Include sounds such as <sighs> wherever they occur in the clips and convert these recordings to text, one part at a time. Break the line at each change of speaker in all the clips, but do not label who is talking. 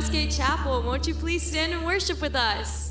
Westgate Chapel. Won't you please stand and worship with us?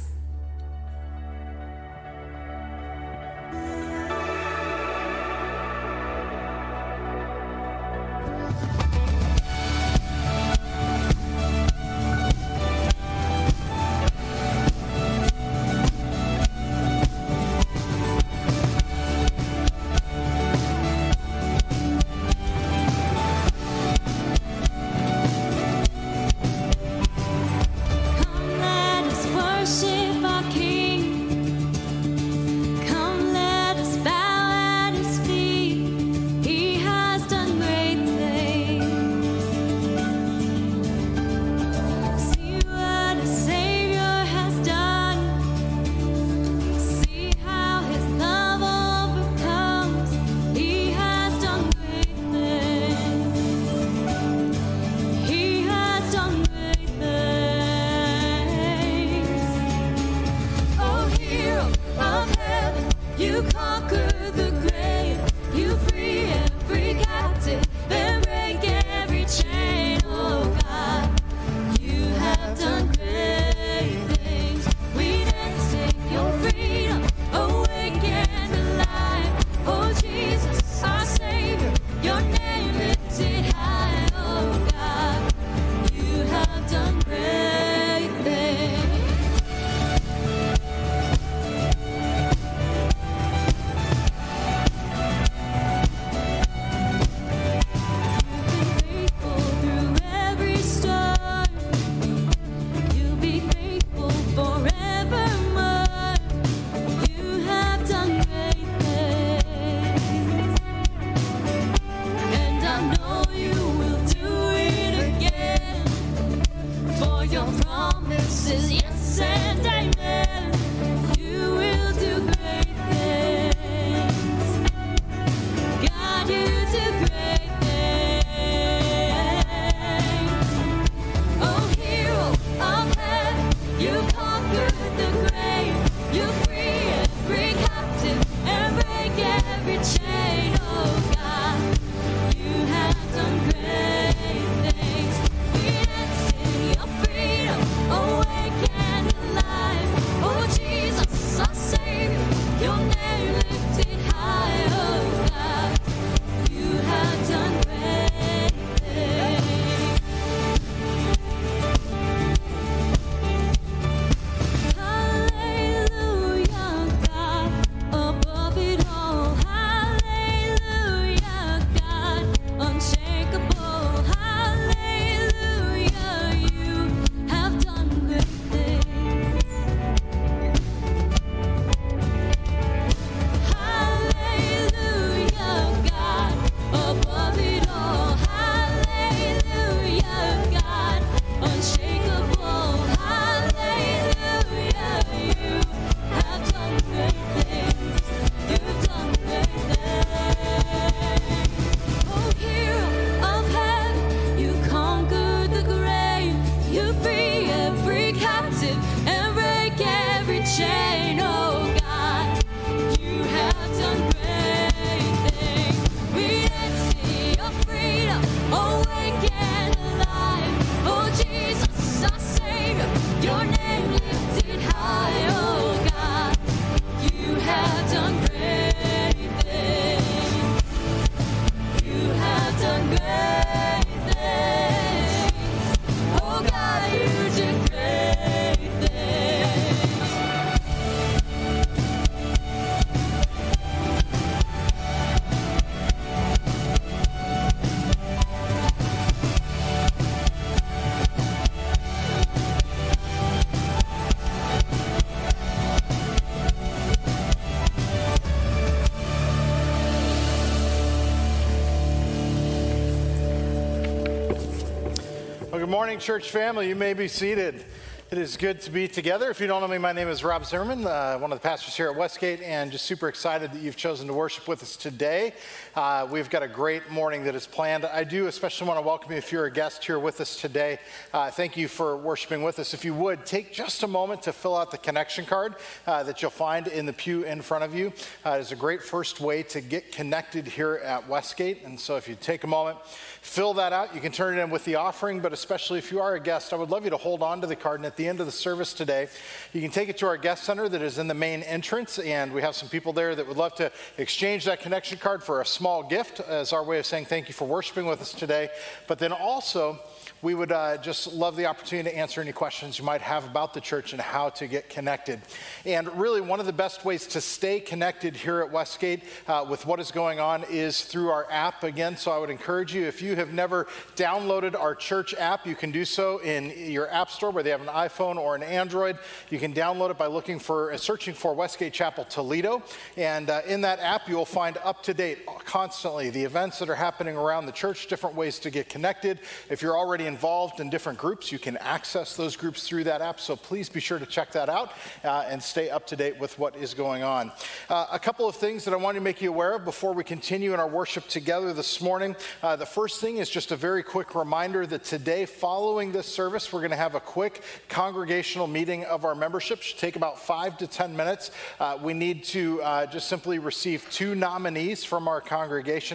morning, church family. You may be seated. It is good to be together. If you don't know me, my name is Rob Zimmerman, uh, one of the pastors here at Westgate, and just super excited that you've chosen to worship with us today. Uh, we've got a great morning that is planned. I do especially want to welcome you if you're a guest here with us today. Uh, thank you for worshiping with us. If you would, take just a moment to fill out the connection card uh, that you'll find in the pew in front of you. Uh, it is a great first way to get connected here at Westgate. And so if you take a moment, fill that out. You can turn it in with the offering, but especially if you are a guest, I would love you to hold on to the card. And at the end of the service today, you can take it to our guest center that is in the main entrance. And we have some people there that would love to exchange that connection card for a small gift as our way of saying thank you for worshiping with us today. But then also, we would uh, just love the opportunity to answer any questions you might have about the church and how to get connected. And really, one of the best ways to stay connected here at Westgate uh, with what is going on is through our app again. So I would encourage you, if you have never downloaded our church app, you can do so in your app store, whether you have an iPhone or an Android. You can download it by looking for, uh, searching for Westgate Chapel Toledo. And uh, in that app, you will find up to date constantly the events that are happening around the church, different ways to get connected. If you're already involved in different groups, you can access those groups through that app. So please be sure to check that out uh, and stay up to date with what is going on. Uh, a couple of things that I want to make you aware of before we continue in our worship together this morning. Uh, the first thing is just a very quick reminder that today, following this service, we're going to have a quick congregational meeting of our membership. It Should take about five to 10 minutes. Uh, we need to uh, just simply receive two nominees from our congregation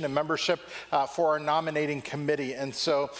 and membership uh, for our nominating committee. And so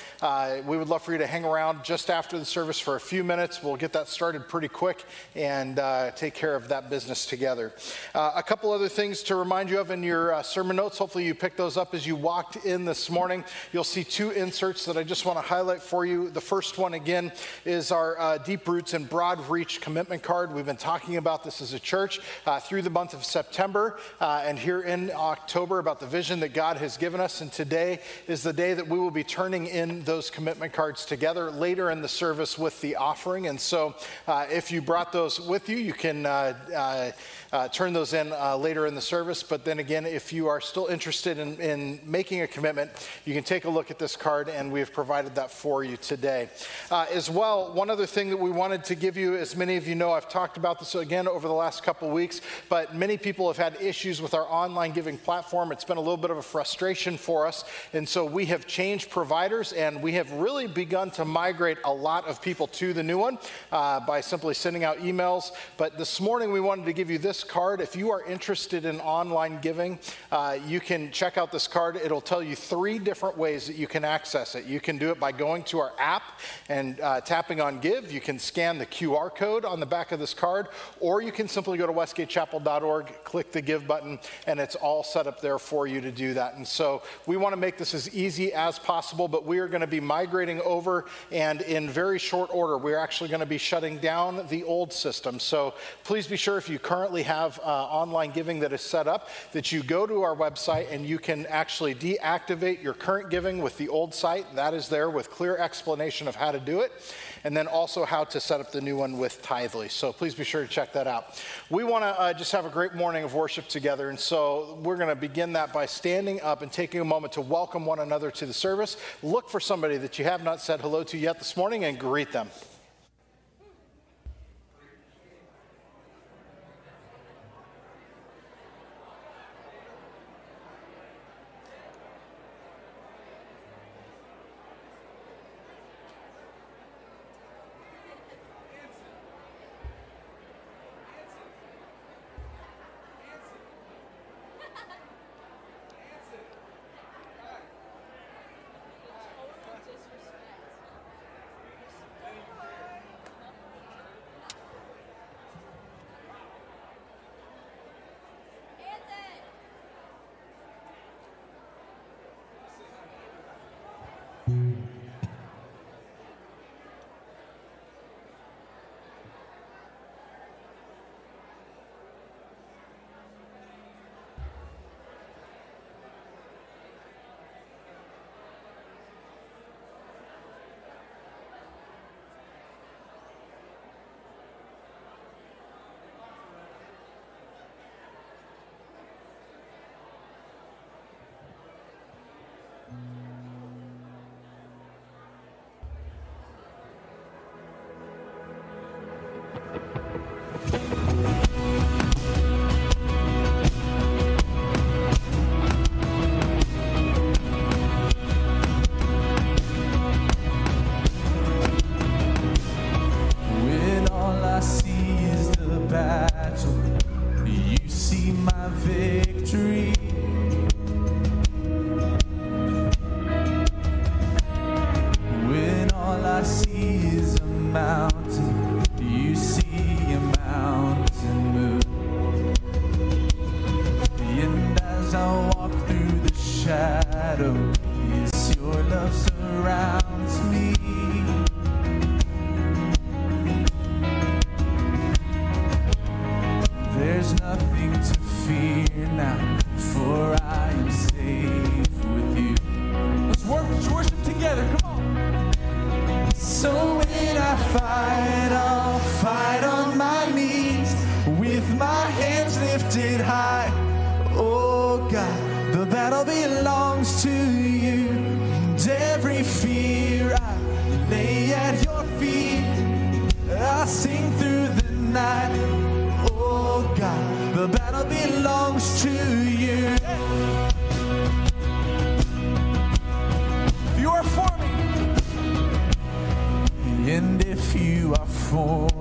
we would love for you to hang around just after the service for a few minutes. We'll get that started pretty quick and uh, take care of that business together. Uh, a couple other things to remind you of in your uh, sermon notes. Hopefully, you picked those up as you walked in this morning. You'll see two inserts that I just want to highlight for you. The first one, again, is our uh, Deep Roots and Broad Reach commitment card. We've been talking about this as a church uh, through the month of September uh, and here in October about the vision that God has given us. And today is the day that we will be turning in those commitment cards together later in the service with the offering. And so uh, if you brought those with you, you can uh, uh, turn those in uh, later in the service. But then again, if you are still interested in, in, making a commitment, you can take a look at this card, and we have provided that for you today. Uh, as well, one other thing that we wanted to give you, as many of you know, I've talked about this again over the last couple weeks, but many people have had issues with our online giving platform. It's been a little bit of a frustration for us. And so we have changed providers, and we have really begun to migrate a lot of people to the new one uh, by simply sending out emails. But this morning we wanted to give you card. If you are interested in online giving, uh, you can check out this card. It'll tell you three different ways that you can access it. You can do it by going to our app and uh, tapping on Give. You can scan the QR code on the back of this card, or you can simply go to westgatechapel.org, click the Give button, and it's all set up there for you to do that. And so we want to make this as easy as possible, but we are going to be migrating over and in very short order, we're actually going to be shutting down the old system. So please be sure if you currently have uh, online giving that is set up, that you go to our website and you can actually deactivate your current giving with the old site. That is there with clear explanation of how to do it and then also how to set up the new one with Tithely. So please be sure to check that out. We want to uh, just have a great morning of worship together, and so we're going to begin that by standing up and taking a moment to welcome one another to the service. Look for somebody that you have not said hello to yet this morning and greet them.
to you. You are for me. And if you are for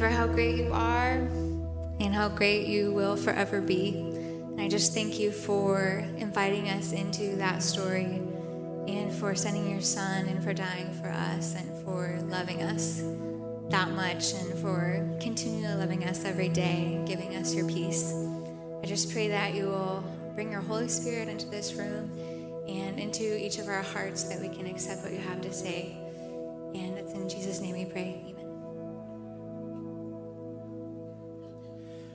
for
how great
you are and how great you will forever be. And I just thank you for inviting us into that story and for sending your son and for dying for us and for loving us that much and for continually loving us every day giving us your peace. I just pray that you will bring your Holy Spirit into this room and into each of our hearts that we can accept what you have to say. And it's in Jesus' name we pray. Amen.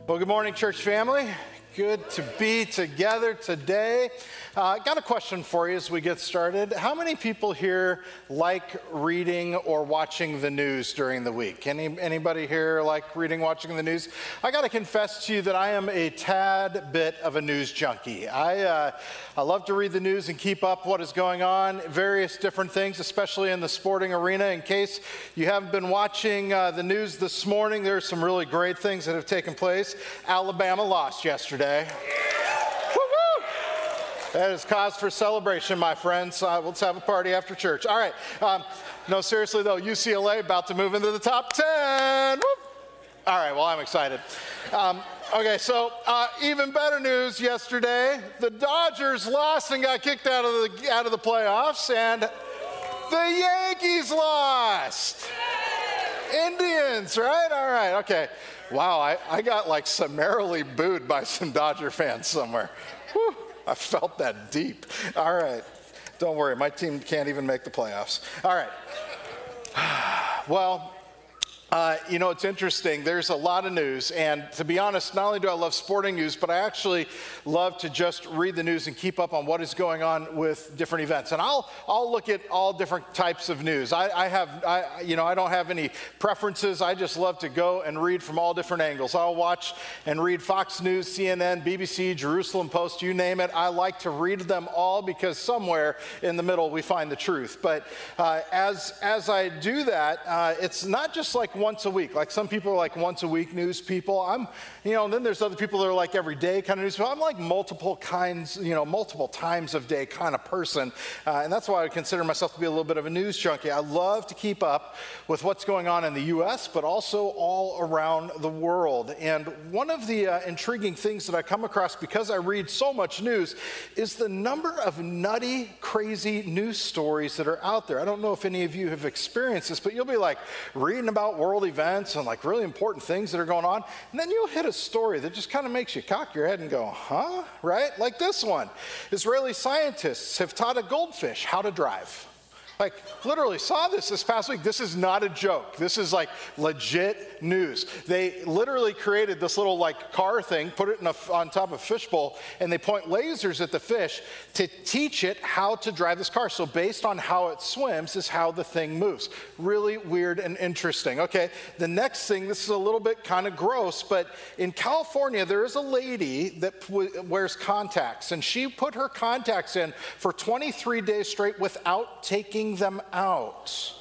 Well, good morning, church family. Good to be together today. Uh, got a question for you as we get started. How many people here like reading or watching the news during the week? Any, anybody here like reading, watching the news? I got to confess to you that I am a tad bit of a news junkie. I, uh, I love to read the news and keep up what is going on, various different things, especially in the sporting arena. In case you haven't been watching uh, the news this morning, there are some really great things that have taken place. Alabama lost yesterday. Woo-woo! That is cause for celebration, my friends. Uh, let's have a party after church. All right. Um, no, seriously, though, UCLA about to move into the top 10. Woo! All right, well, I'm excited. Um, okay, so uh, even better news yesterday the Dodgers lost and got kicked out of the, out of the playoffs, and the Yankees lost. Indians, right? All right, okay. Wow, I, I got like summarily booed by some Dodger fans somewhere. Whew, I felt that deep. All right, don't worry, my team can't even make the playoffs. All right. <sighs> Well, uh, you know, it's interesting. There's a lot of news. And to be honest, not only do I love sporting news, but I actually love to just read the news and keep up on what is going on with different events. And I'll, I'll look at all different types of news. I, I have, I, you know, I don't have any preferences. I just love to go and read from all different angles. I'll watch and read Fox News, CNN, BBC, Jerusalem Post, you name it. I like to read them all because somewhere in the middle we find the truth. But uh, as, as I do that, uh, it's not just like once a week. Like some people are like once a week news people. I'm, you know, and then there's other people that are like every day kind of news people. I'm like multiple kinds, you know, multiple times of day kind of person. Uh, and that's why I consider myself to be a little bit of a news junkie. I love to keep up with what's going on in the U.S., but also all around the world. And one of the uh, intriguing things that I come across because I read so much news is the number of nutty, crazy news stories that are out there. I don't know if any of you have experienced this, but you'll be like reading about world events and like really important things that are going on. And then you'll hit a story that just kind of makes you cock your head and go, huh? Right? Like this one Israeli scientists have taught a goldfish how to drive. Like, literally saw this this past week. This is not a joke. This is like legit news. They literally created this little like car thing, put it a, on top of a fishbowl, and they point lasers at the fish to teach it how to drive this car. So, based on how it swims, is how the thing moves. Really weird and interesting. Okay, the next thing, this is a little bit kind of gross, but in California, there is a lady that wears contacts, and she put her contacts in for 23 days straight without taking them out.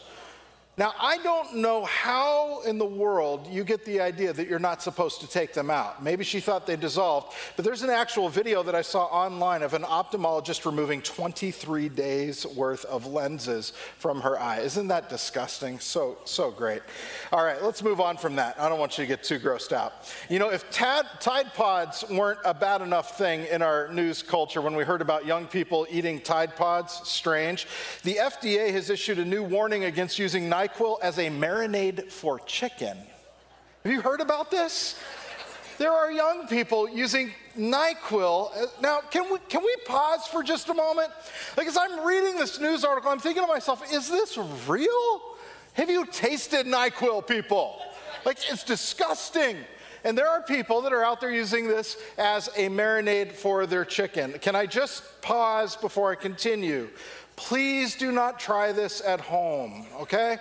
Now, I don't know how in the world you get the idea that you're not supposed to take them out. Maybe she thought they dissolved, but there's an actual video that I saw online of an ophthalmologist removing 23 days worth of lenses from her eye. Isn't that disgusting? So, so great. All right, let's move on from that. I don't want you to get too grossed out. You know, if Tad, Tide Pods weren't a bad enough thing in our news culture when we heard about young people eating Tide Pods, strange, the FDA has issued a new warning against using NyQuil as a marinade for chicken. Have you heard about this? There are young people using NyQuil. Uh, now, can we, can we pause for just a moment? Like, as I'm reading this news article, I'm thinking to myself, is this real? Have you tasted NyQuil, people? Like, it's disgusting. And there are people that are out there using this as a marinade for their chicken. Can I just pause before I continue? Please do not try this at home, okay?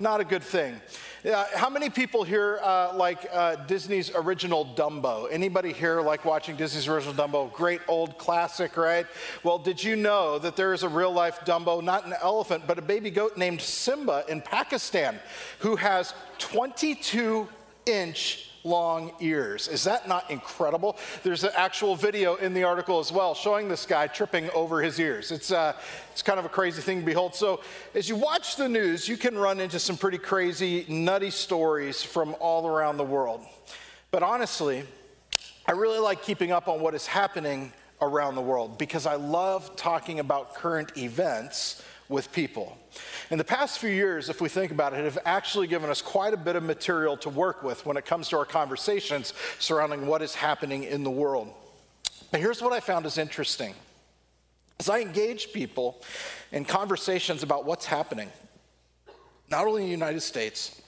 Not a good thing. Uh, how many people here uh, like uh, Disney's original Dumbo? Anybody here like watching Disney's original Dumbo? Great old classic, right? Well, did you know that there is a real life Dumbo, not an elephant, but a baby goat named Simba in Pakistan who has 22 inch long ears. Is that not incredible? There's an actual video in the article as well showing this guy tripping over his ears. It's, uh, it's kind of a crazy thing to behold. So, as you watch the news, you can run into some pretty crazy, nutty stories from all around the world. But honestly, I really like keeping up on what is happening around the world because I love talking about current events with people. In the past few years, if we think about it, have actually given us quite a bit of material to work with when it comes to our conversations surrounding what is happening in the world. But here's what I found is interesting. As I engage people in conversations about what's happening, not only in the United States,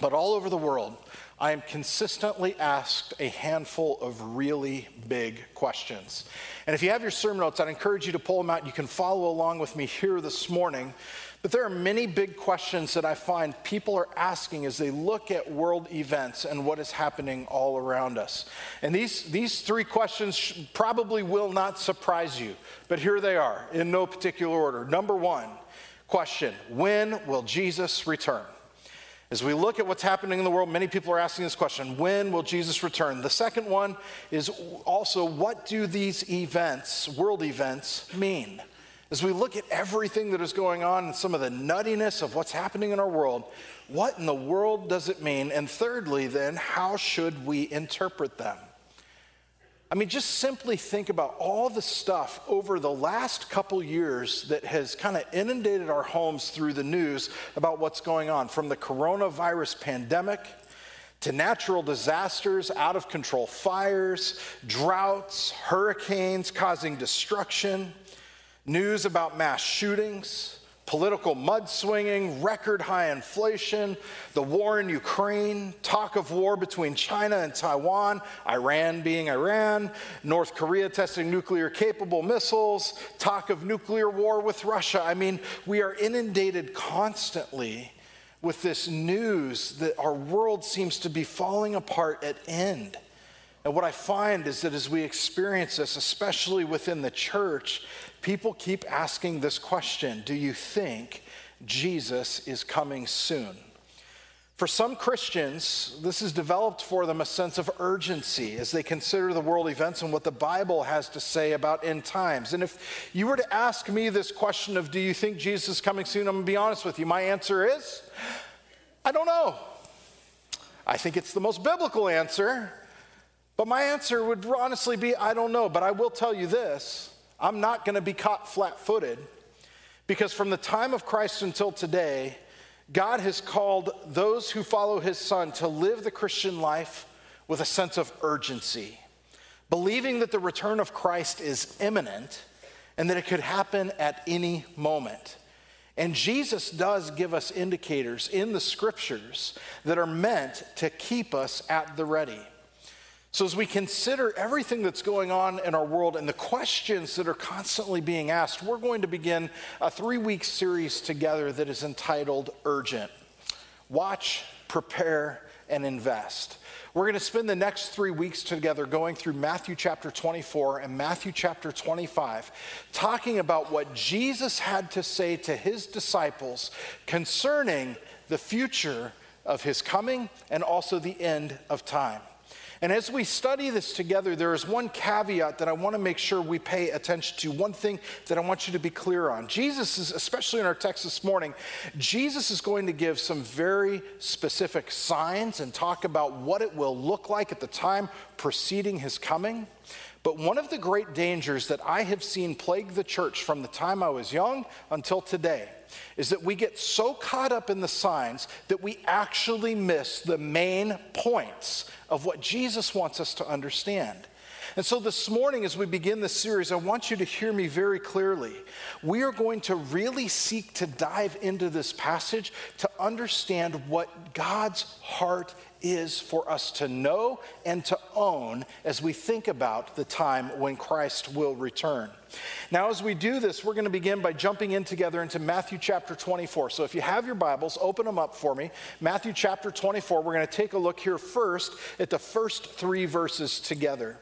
but all over the world, I am consistently asked a handful of really big questions. And if you have your sermon notes, I'd encourage you to pull them out. You can follow along with me here this morning. But there are many big questions that I find people are asking as they look at world events and what is happening all around us. And these, these three questions probably will not surprise you, but here they are in no particular order. Number one question When will Jesus return? As we look at what's happening in the world, many people are asking this question when will Jesus return? The second one is also what do these events, world events, mean? As we look at everything that is going on and some of the nuttiness of what's happening in our world, what in the world does it mean? And thirdly, then, how should we interpret them? I mean, just simply think about all the stuff over the last couple years that has kind of inundated our homes through the news about what's going on, from the coronavirus pandemic to natural disasters, out of control fires, droughts, hurricanes causing destruction, news about mass shootings political mudslinging, record high inflation, the war in Ukraine, talk of war between China and Taiwan, Iran being Iran, North Korea testing nuclear capable missiles, talk of nuclear war with Russia. I mean, we are inundated constantly with this news that our world seems to be falling apart at end. And what I find is that as we experience this, especially within the church, people keep asking this question Do you think Jesus is coming soon? For some Christians, this has developed for them a sense of urgency as they consider the world events and what the Bible has to say about end times. And if you were to ask me this question of, do you think Jesus is coming soon? I'm gonna be honest with you. My answer is, I don't know. I think it's the most biblical answer, but my answer would honestly be, I don't know. But I will tell you this I'm not going to be caught flat footed because from the time of Christ until today, God has called those who follow his son to live the Christian life with a sense of urgency, believing that the return of Christ is imminent and that it could happen at any moment. And Jesus does give us indicators in the scriptures that are meant to keep us at the ready. So, as we consider everything that's going on in our world and the questions that are constantly being asked, we're going to begin a three week series together that is entitled Urgent Watch, Prepare, and Invest. We're going to spend the next three weeks together going through Matthew chapter 24 and Matthew chapter 25, talking about what Jesus had to say to his disciples concerning the future of his coming and also the end of time. And as we study this together, there is one caveat that I want to make sure we pay attention to, one thing that I want you to be clear on. Jesus is, especially in our text this morning, Jesus is going to give some very specific signs and talk about what it will look like at the time preceding his coming. But one of the great dangers that I have seen plague the church from the time I was young until today is that we get so caught up in the signs that we actually miss the main points of what Jesus wants us to understand. And so this morning, as we begin this series, I want you to hear me very clearly. We are going to really seek to dive into this passage to understand what God's heart is for us to know and to own as we think about the time when Christ will return. Now, as we do this, we're going to begin by jumping in together into Matthew chapter 24. So, if you have your Bibles, open them up for me. Matthew chapter 24, we're going to take a look here first at the first three verses together.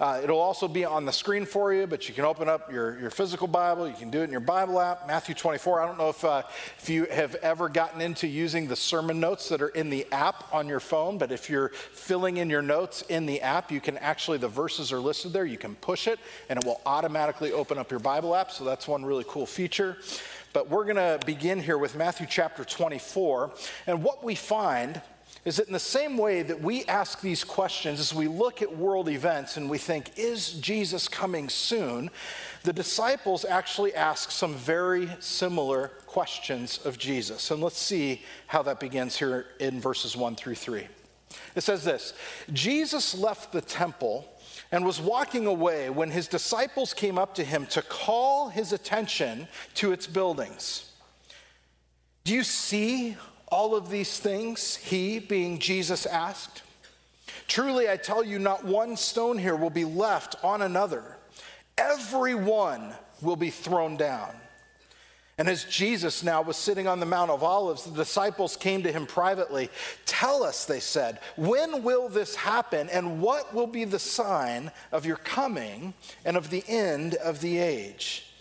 Uh, it'll also be on the screen for you, but you can open up your, your physical Bible. You can do it in your Bible app, Matthew 24. I don't know if, uh, if you have ever gotten into using the sermon notes that are in the app on your phone, but if you're filling in your notes in the app, you can actually, the verses are listed there. You can push it, and it will automatically open up your Bible app. So that's one really cool feature. But we're going to begin here with Matthew chapter 24. And what we find is that in the same way that we ask these questions as we look at world events and we think, is Jesus coming soon? The disciples actually ask some very similar questions of Jesus. And let's see how that begins here in verses 1 through 3. It says this Jesus left the temple and was walking away when his disciples came up to him to call his attention to its buildings. Do you see all of these things? He, being Jesus, asked. Truly, I tell you, not one stone here will be left on another. Every one will be thrown down. And as Jesus now was sitting on the Mount of Olives, the disciples came to him privately. Tell us, they said, when will this happen, and what will be the sign of your coming and of the end of the age?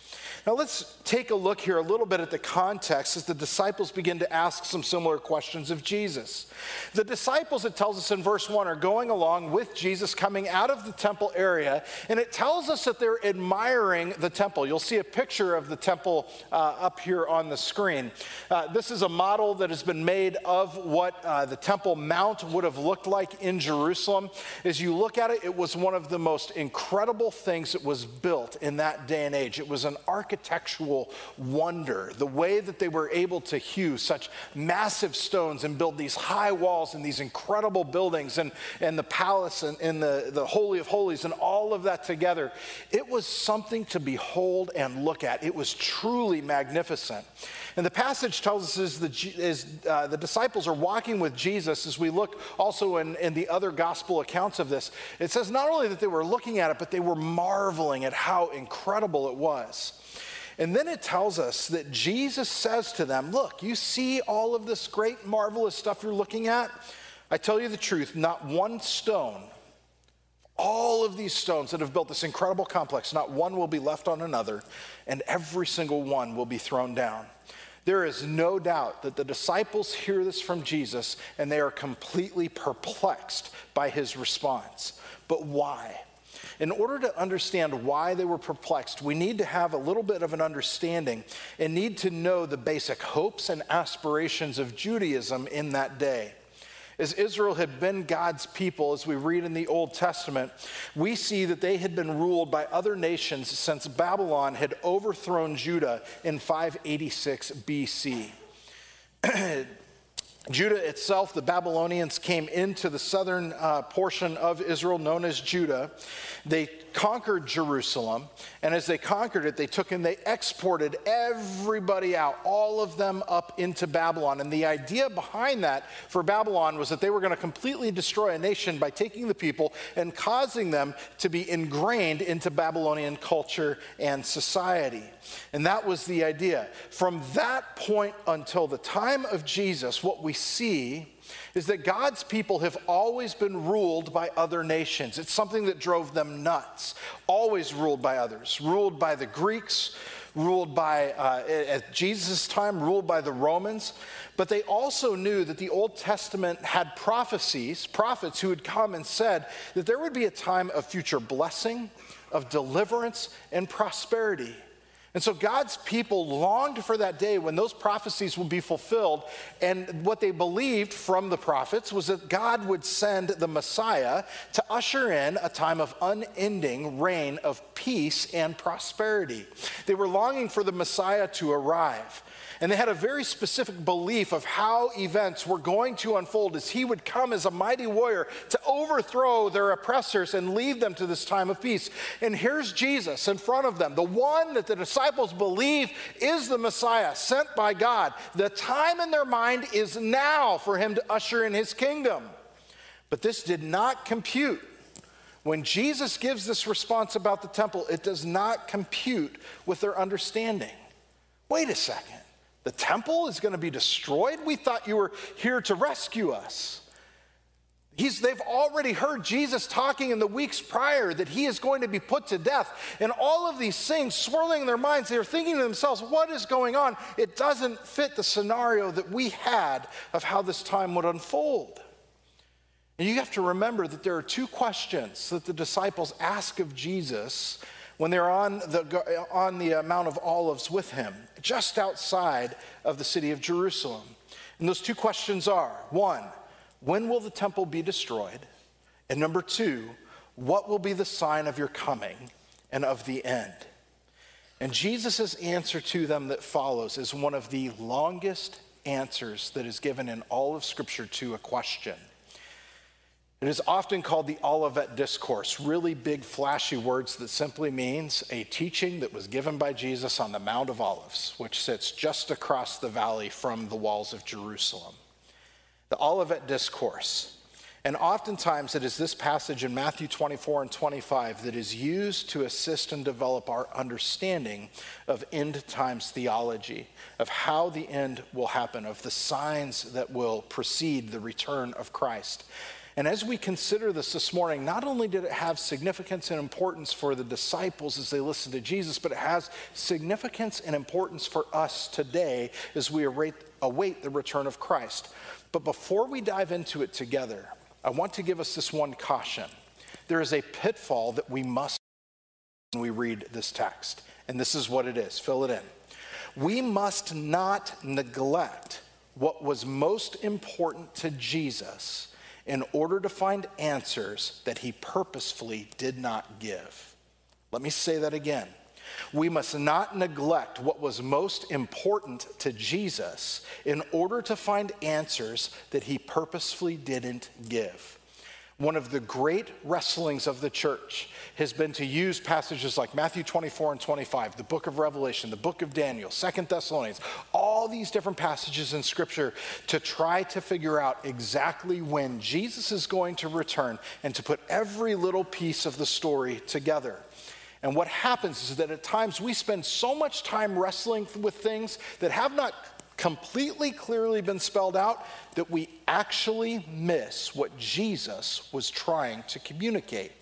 Now, let's take a look here a little bit at the context as the disciples begin to ask some similar questions of Jesus. The disciples, it tells us in verse 1, are going along with Jesus coming out of the temple area, and it tells us that they're admiring the temple. You'll see a picture of the temple uh, up here on the screen. Uh, this is a model that has been made of what uh, the Temple Mount would have looked like in Jerusalem. As you look at it, it was one of the most incredible things that was built in that day and age. It was an architecture architectural wonder, the way that they were able to hew such massive stones and build these high walls and these incredible buildings and, and the palace and, and the, the Holy of Holies and all of that together. It was something to behold and look at. It was truly magnificent. And the passage tells us is the, is, uh, the disciples are walking with Jesus as we look also in, in the other gospel accounts of this. It says not only that they were looking at it, but they were marveling at how incredible it was. And then it tells us that Jesus says to them, Look, you see all of this great, marvelous stuff you're looking at? I tell you the truth, not one stone, all of these stones that have built this incredible complex, not one will be left on another, and every single one will be thrown down. There is no doubt that the disciples hear this from Jesus and they are completely perplexed by his response. But why? In order to understand why they were perplexed, we need to have a little bit of an understanding and need to know the basic hopes and aspirations of Judaism in that day. As Israel had been God's people, as we read in the Old Testament, we see that they had been ruled by other nations since Babylon had overthrown Judah in 586 BC. <clears throat> Judah itself, the Babylonians came into the southern uh, portion of Israel known as Judah. They conquered Jerusalem, and as they conquered it, they took and they exported everybody out, all of them up into Babylon. And the idea behind that for Babylon was that they were going to completely destroy a nation by taking the people and causing them to be ingrained into Babylonian culture and society. And that was the idea. From that point until the time of Jesus, what we see is that God's people have always been ruled by other nations. It's something that drove them nuts. Always ruled by others, ruled by the Greeks, ruled by, uh, at Jesus' time, ruled by the Romans. But they also knew that the Old Testament had prophecies, prophets who had come and said that there would be a time of future blessing, of deliverance, and prosperity. And so God's people longed for that day when those prophecies would be fulfilled. And what they believed from the prophets was that God would send the Messiah to usher in a time of unending reign of peace and prosperity. They were longing for the Messiah to arrive. And they had a very specific belief of how events were going to unfold as he would come as a mighty warrior to overthrow their oppressors and lead them to this time of peace. And here's Jesus in front of them, the one that the disciples believe is the Messiah sent by God. The time in their mind is now for him to usher in his kingdom. But this did not compute. When Jesus gives this response about the temple, it does not compute with their understanding. Wait a second. The temple is going to be destroyed? We thought you were here to rescue us. He's, they've already heard Jesus talking in the weeks prior that he is going to be put to death. And all of these things swirling in their minds, they're thinking to themselves, what is going on? It doesn't fit the scenario that we had of how this time would unfold. And you have to remember that there are two questions that the disciples ask of Jesus when they're on the, on the uh, Mount of Olives with him, just outside of the city of Jerusalem. And those two questions are one, when will the temple be destroyed? And number two, what will be the sign of your coming and of the end? And Jesus' answer to them that follows is one of the longest answers that is given in all of Scripture to a question. It is often called the Olivet Discourse, really big, flashy words that simply means a teaching that was given by Jesus on the Mount of Olives, which sits just across the valley from the walls of Jerusalem. The Olivet Discourse. And oftentimes it is this passage in Matthew 24 and 25 that is used to assist and develop our understanding of end times theology, of how the end will happen, of the signs that will precede the return of Christ. And as we consider this this morning, not only did it have significance and importance for the disciples as they listened to Jesus, but it has significance and importance for us today as we await, the return of Christ. But before we dive into it together, I want to give us this one caution. There is a pitfall that we must when we read this text. And this is what it is fill it in. We must not neglect what was most important to Jesus in order to find answers that he purposefully did not give. Let me say that again. We must not neglect what was most important to Jesus in order to find answers that he purposefully didn't give. One of the great wrestlings of the church has been to use passages like Matthew 24 and 25, the book of Revelation, the book of Daniel, Second Thessalonians, all these different passages in Scripture to try to figure out exactly when Jesus is going to return and to put every little piece of the story together. And what happens is that at times we spend so much time wrestling with things that have not completely clearly been spelled out that we actually miss what Jesus was trying to communicate.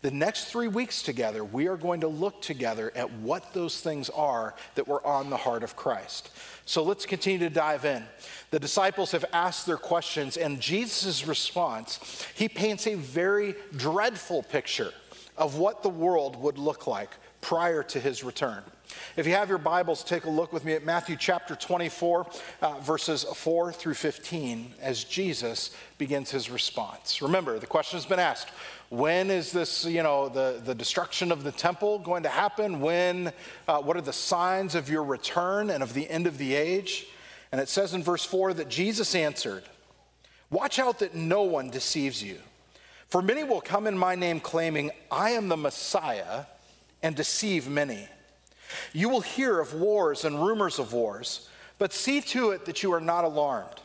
The next three weeks together, we are going to look together at what those things are that were on the heart of Christ. So let's continue to dive in. The disciples have asked their questions, and Jesus' response, he paints a very dreadful picture of what the world would look like prior to his return. If you have your Bibles, take a look with me at Matthew chapter 24, uh, verses 4 through 15, as Jesus begins his response. Remember, the question has been asked when is this, you know, the, the destruction of the temple going to happen? When, uh, what are the signs of your return and of the end of the age? And it says in verse 4 that Jesus answered, Watch out that no one deceives you. For many will come in my name claiming, I am the Messiah, and deceive many. You will hear of wars and rumors of wars, but see to it that you are not alarmed.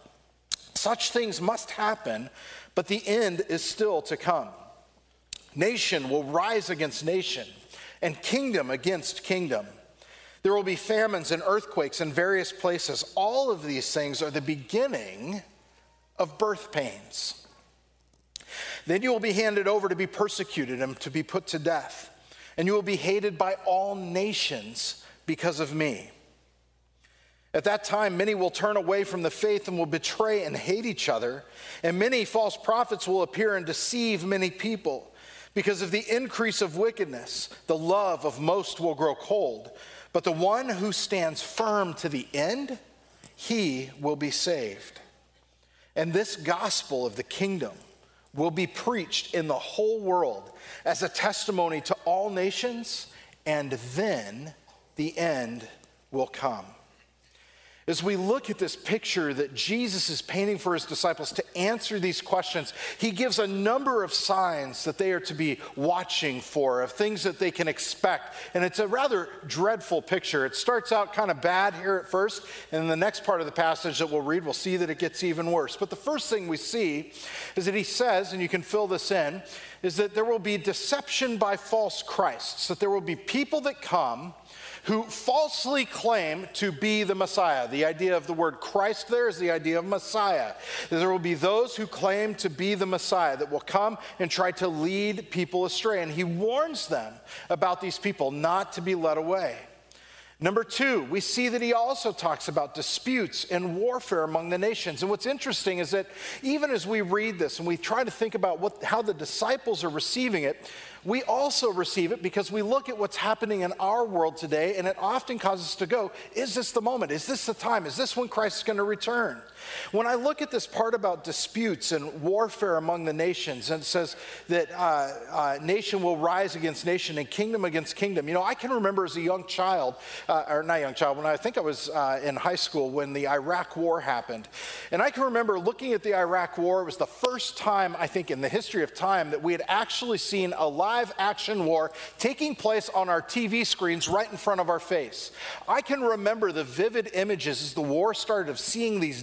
Such things must happen, but the end is still to come. Nation will rise against nation, and kingdom against kingdom. There will be famines and earthquakes in various places. All of these things are the beginning of birth pains. Then you will be handed over to be persecuted and to be put to death and you will be hated by all nations because of me. At that time, many will turn away from the faith and will betray and hate each other, and many false prophets will appear and deceive many people. Because of the increase of wickedness, the love of most will grow cold, but the one who stands firm to the end, he will be saved. And this gospel of the kingdom will be preached in the whole world as a testimony to all nations, and then the end will come. As we look at this picture that Jesus is painting for his disciples to answer these questions, he gives a number of signs that they are to be watching for, of things that they can expect. And it's a rather dreadful picture. It starts out kind of bad here at first, and in the next part of the passage that we'll read, we'll see that it gets even worse. But the first thing we see is that he says, and you can fill this in, is that there will be deception by false Christs, that there will be people that come who falsely claim to be the Messiah. The idea of the word Christ there is the idea of Messiah. There will be those who claim to be the Messiah that will come and try to lead people astray. And he warns them about these people not to be led away. Number two, we see that he also talks about disputes and warfare among the nations. And what's interesting is that even as we read this and we try to think about what, how the disciples are receiving it, we also receive it because we look at what's happening in our world today, and it often causes us to go, Is this the moment? Is this the time? Is this when Christ is going to return? When I look at this part about disputes and warfare among the nations, and it says that uh, uh, nation will rise against nation and kingdom against kingdom, you know, I can remember as a young child, uh, or not young child, when I think I was uh, in high school when the Iraq War happened. And I can remember looking at the Iraq War, it was the first time, I think, in the history of time that we had actually seen a live action war taking place on our TV screens right in front of our face. I can remember the vivid images as the war started of seeing these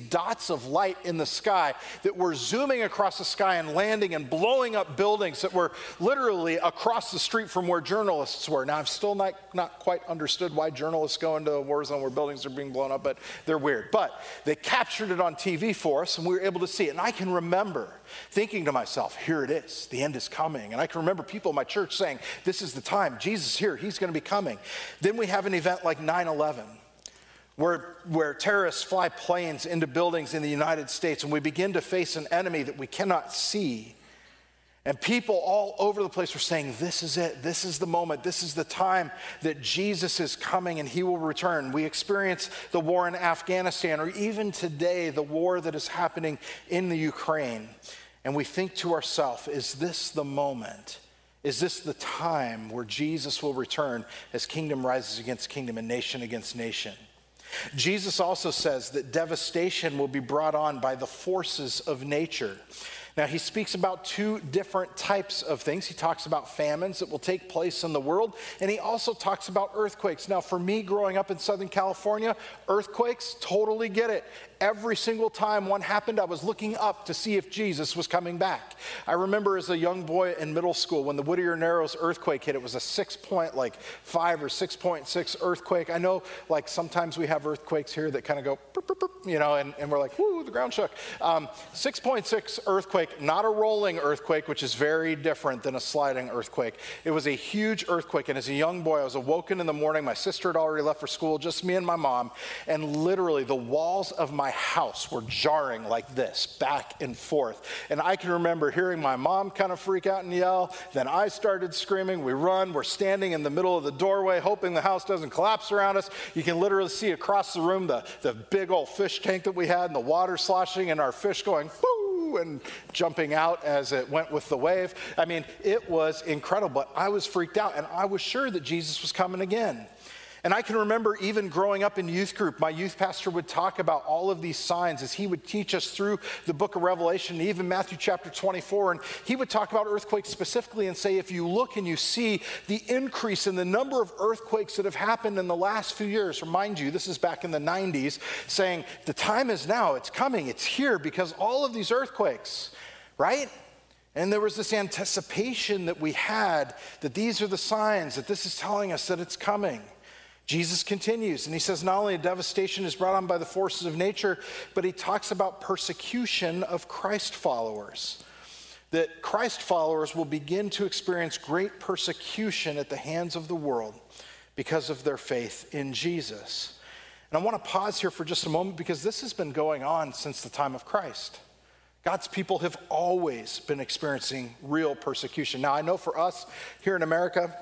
of light in the sky that were zooming across the sky and landing and blowing up buildings that were literally across the street from where journalists were. Now, I've still not, not quite understood why journalists go into a war zone where buildings are being blown up, but they're weird. But they captured it on TV for us and we were able to see it. And I can remember thinking to myself, here it is, the end is coming. And I can remember people in my church saying, this is the time, Jesus is here, he's going to be coming. Then we have an event like 9 11 where, where terrorists fly planes into buildings in the United States and we begin to face an enemy that we cannot see. And people all over the place were saying, This is it. This is the moment. This is the time that Jesus is coming and he will return. We experience the war in Afghanistan, or even today, the war that is happening in the Ukraine. And we think to ourselves, Is this the moment? Is this the time where Jesus will return as kingdom rises against kingdom and nation against nation? Jesus also says that devastation will be brought on by the forces of nature. Now, he speaks about two different types of things. He talks about famines that will take place in the world, and he also talks about earthquakes. Now, for me growing up in Southern California, earthquakes, totally get it. Every single time one happened, I was looking up to see if Jesus was coming back. I remember as a young boy in middle school when the Whittier Narrows earthquake hit, it was a six point, like five or 6.6 earthquake. I know, like, sometimes we have earthquakes here that kind of go, burp, burp, burp, you know, and, and, we're like, whoo, the ground shook. Um, 6.6 earthquake, not a rolling earthquake, which is very different than a sliding earthquake. It was a huge earthquake, and as a young boy, I was awoken in the morning. My sister had already left for school, just me and my mom, and literally the walls of my my house were jarring like this, back and forth. And I can remember hearing my mom kind of freak out and yell. Then I started screaming. We run. We're standing in the middle of the doorway, hoping the house doesn't collapse around us. You can literally see across the room the, the big old fish tank that we had and the water sloshing and our fish going, whoo, and jumping out as it went with the wave. I mean, it was incredible. But I was freaked out and I was sure that Jesus was coming again. And I can remember even growing up in youth group, my youth pastor would talk about all of these signs as he would teach us through the book of Revelation, even Matthew chapter 24. And he would talk about earthquakes specifically and say, if you look and you see the increase in the number of earthquakes that have happened in the last few years, remind you, this is back in the 90s, saying the time is now, it's coming, it's here because all of these earthquakes, right? And there was this anticipation that we had that these are the signs, that this is telling us that it's coming. Jesus continues and he says not only devastation is brought on by the forces of nature, but he talks about persecution of Christ followers. That Christ followers will begin to experience great persecution at the hands of the world because of their faith in Jesus. And I want to pause here for just a moment because this has been going on since the time of Christ. God's people have always been experiencing real persecution. Now, I know for us here in America,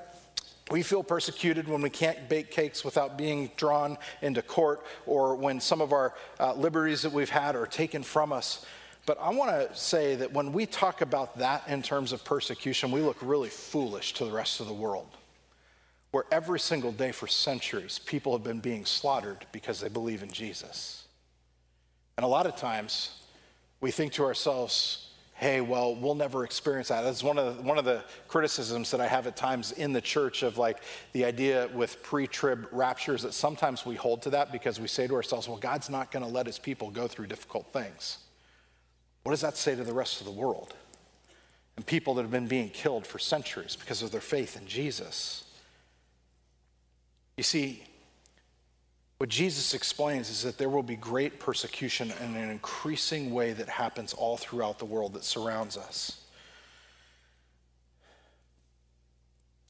we feel persecuted when we can't bake cakes without being drawn into court or when some of our uh, liberties that we've had are taken from us. But I want to say that when we talk about that in terms of persecution, we look really foolish to the rest of the world. where every single day for centuries people have been being slaughtered because they believe in Jesus. And a lot of times we think to ourselves, hey, well, we'll never experience that. That's one of the, one of the criticisms that I have at times in the church of like the idea with pre-trib raptures that sometimes we hold to that because we say to ourselves, well, God's not going to let his people go through difficult things. What does that say to the rest of the world? And people that have been being killed for centuries because of their faith in Jesus. You see, what Jesus explains is that there will be great persecution in an increasing way that happens all throughout the world that surrounds us.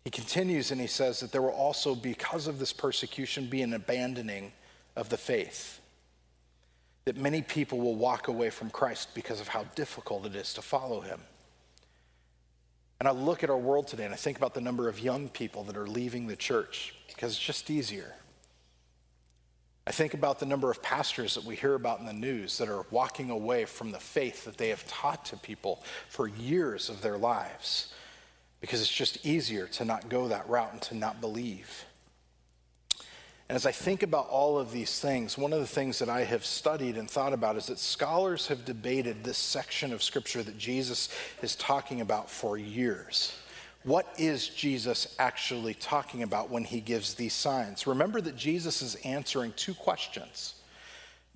He continues and he says that there will also, because of this persecution, be an abandoning of the faith. That many people will walk away from Christ because of how difficult it is to follow him. And I look at our world today and I think about the number of young people that are leaving the church because it's just easier. I think about the number of pastors that we hear about in the news that are walking away from the faith that they have taught to people for years of their lives because it's just easier to not go that route and to not believe. And as I think about all of these things, one of the things that I have studied and thought about is that scholars have debated this section of scripture that Jesus is talking about for years. What is Jesus actually talking about when he gives these signs? Remember that Jesus is answering two questions.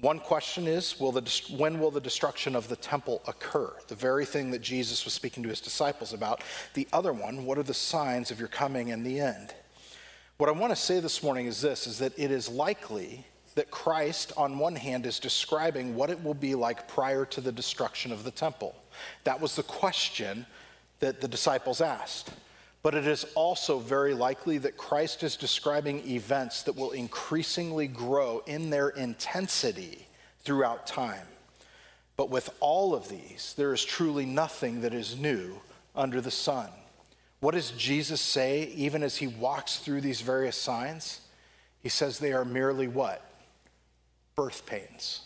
One question is will the, when will the destruction of the temple occur? The very thing that Jesus was speaking to his disciples about. The other one, what are the signs of your coming in the end? What I want to say this morning is this is that it is likely that Christ, on one hand, is describing what it will be like prior to the destruction of the temple. That was the question that the disciples asked. But it is also very likely that Christ is describing events that will increasingly grow in their intensity throughout time. But with all of these, there is truly nothing that is new under the sun. What does Jesus say even as he walks through these various signs? He says they are merely what? Birth pains.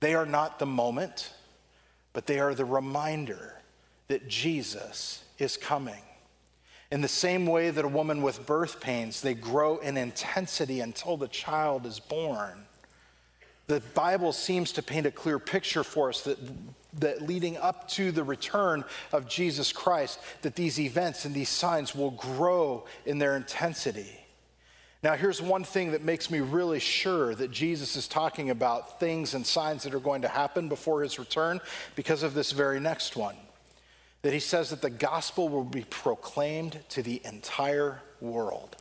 They are not the moment, but they are the reminder that Jesus is coming. In the same way that a woman with birth pains, they grow in intensity until the child is born. The Bible seems to paint a clear picture for us that, that leading up to the return of Jesus Christ, that these events and these signs will grow in their intensity. Now, here's one thing that makes me really sure that Jesus is talking about things and signs that are going to happen before his return because of this very next one that he says that the gospel will be proclaimed to the entire world.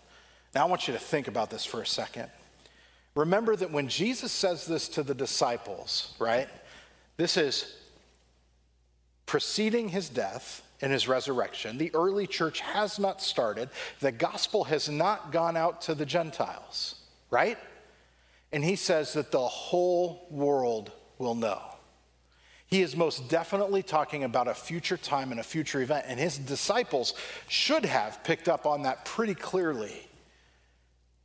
Now, I want you to think about this for a second. Remember that when Jesus says this to the disciples, right, this is preceding his death and his resurrection. The early church has not started, the gospel has not gone out to the Gentiles, right? And he says that the whole world will know. He is most definitely talking about a future time and a future event, and his disciples should have picked up on that pretty clearly.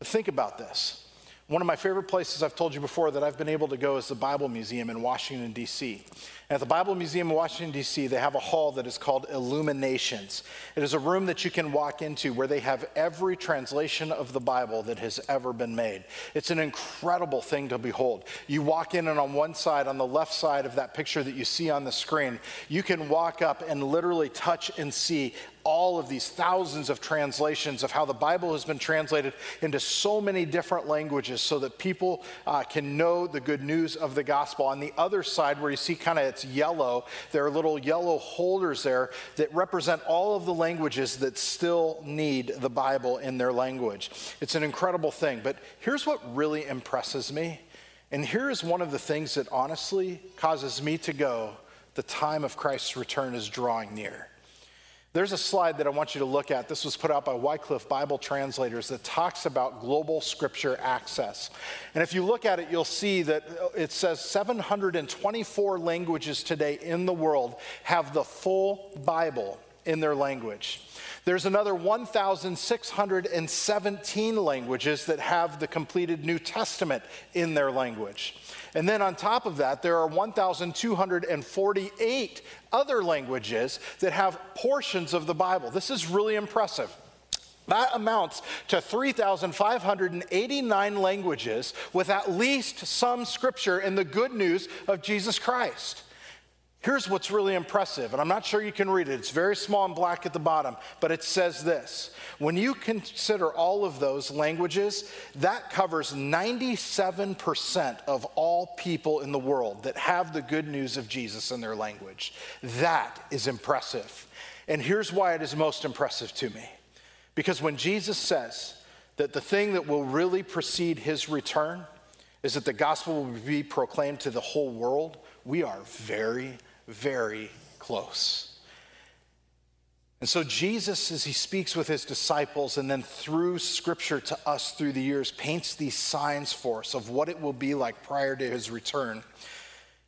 But think about this. One of my favorite places I've told you before that I've been able to go is the Bible Museum in Washington, D.C. At the Bible Museum in Washington, D.C., they have a hall that is called Illuminations. It is a room that you can walk into where they have every translation of the Bible that has ever been made. It's an incredible thing to behold. You walk in, and on one side, on the left side of that picture that you see on the screen, you can walk up and literally touch and see all of these thousands of translations of how the Bible has been translated into so many different languages so that people uh, can know the good news of the gospel. On the other side, where you see kind of it's yellow, there are little yellow holders there that represent all of the languages that still need the Bible in their language. It's an incredible thing. But here's what really impresses me. And here is one of the things that honestly causes me to go, the time of Christ's return is drawing near. There's a slide that I want you to look at. This was put out by Wycliffe Bible Translators that talks about global scripture access. And if you look at it, you'll see that it says 724 languages today in the world have the full Bible in their language. There's another 1,617 languages that have the completed New Testament in their language. And then on top of that, there are 1,248 other languages that have portions of the Bible. This is really impressive. That amounts to 3,589 languages with at least some scripture in the good news of Jesus Christ. Here's what's really impressive, and I'm not sure you can read it. It's very small and black at the bottom, but it says this. When you consider all of those languages, that covers 97% of all people in the world that have the good news of Jesus in their language. That is impressive. And here's why it is most impressive to me. Because when Jesus says that the thing that will really precede his return is that the gospel will be proclaimed to the whole world, we are very, very close. And so, Jesus, as he speaks with his disciples and then through scripture to us through the years, paints these signs for us of what it will be like prior to his return.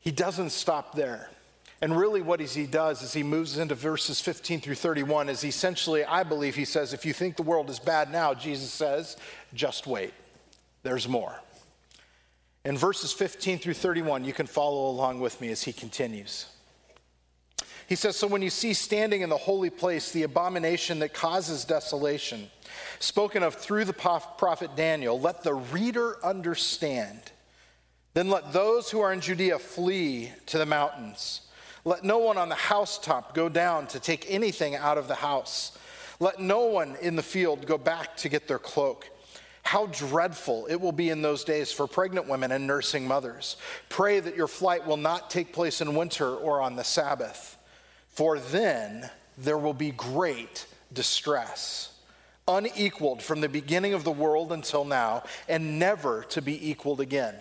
He doesn't stop there. And really, what he does is he moves into verses 15 through 31. Is essentially, I believe, he says, if you think the world is bad now, Jesus says, just wait. There's more. In verses 15 through 31, you can follow along with me as he continues. He says, So when you see standing in the holy place the abomination that causes desolation, spoken of through the prophet Daniel, let the reader understand. Then let those who are in Judea flee to the mountains. Let no one on the housetop go down to take anything out of the house. Let no one in the field go back to get their cloak. How dreadful it will be in those days for pregnant women and nursing mothers. Pray that your flight will not take place in winter or on the Sabbath, for then there will be great distress, unequaled from the beginning of the world until now, and never to be equaled again.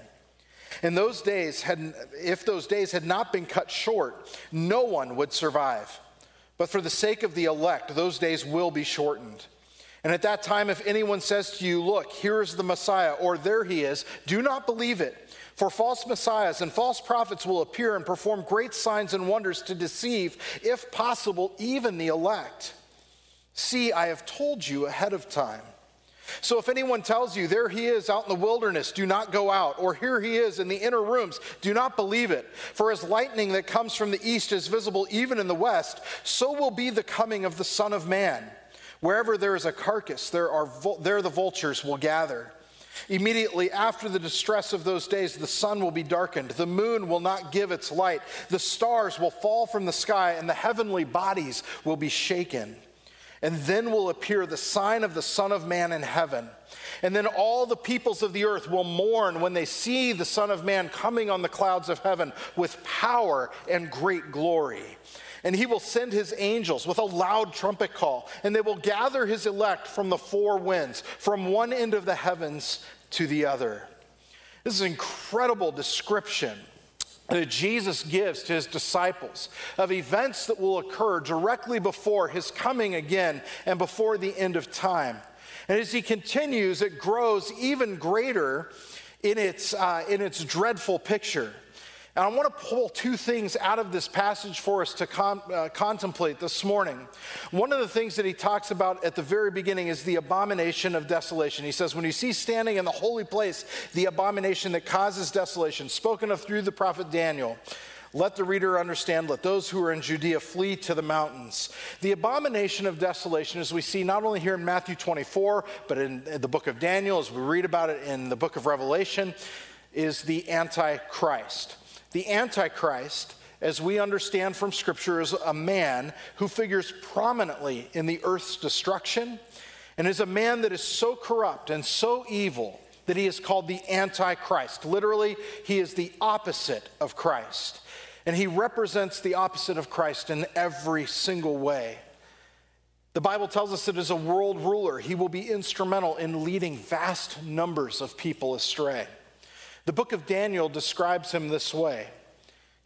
In those days, had, if those days had not been cut short, no one would survive. But for the sake of the elect, those days will be shortened. And at that time, if anyone says to you, Look, here is the Messiah, or there he is, do not believe it. For false messiahs and false prophets will appear and perform great signs and wonders to deceive, if possible, even the elect. See, I have told you ahead of time. So if anyone tells you, there he is out in the wilderness, do not go out, or here he is in the inner rooms, do not believe it. For as lightning that comes from the east is visible even in the west, so will be the coming of the Son of Man. Wherever there is a carcass, there, are, there the vultures will gather. Immediately after the distress of those days, the sun will be darkened, the moon will not give its light, the stars will fall from the sky, and the heavenly bodies will be shaken. And then will appear the sign of the Son of Man in heaven. And then all the peoples of the earth will mourn when they see the Son of Man coming on the clouds of heaven with power and great glory. And he will send his angels with a loud trumpet call, and they will gather his elect from the four winds, from one end of the heavens to the other. This is an incredible description that Jesus gives to his disciples of events that will occur directly before his coming again and before the end of time. And as he continues, it grows even greater in its, uh, in its dreadful picture. And I want to pull two things out of this passage for us to uh, contemplate this morning. One of the things that he talks about at the very beginning is the abomination of desolation. He says, When you see standing in the holy place the abomination that causes desolation, spoken of through the prophet Daniel, let the reader understand, let those who are in Judea flee to the mountains. The abomination of desolation, as we see not only here in Matthew 24, but in the book of Daniel, as we read about it in the book of Revelation, is the Antichrist. The Antichrist, as we understand from Scripture, is a man who figures prominently in the earth's destruction and is a man that is so corrupt and so evil that he is called the Antichrist. Literally, he is the opposite of Christ. And he represents the opposite of Christ in every single way. The Bible tells us that as a world ruler, he will be instrumental in leading vast numbers of people astray. The book of Daniel describes him this way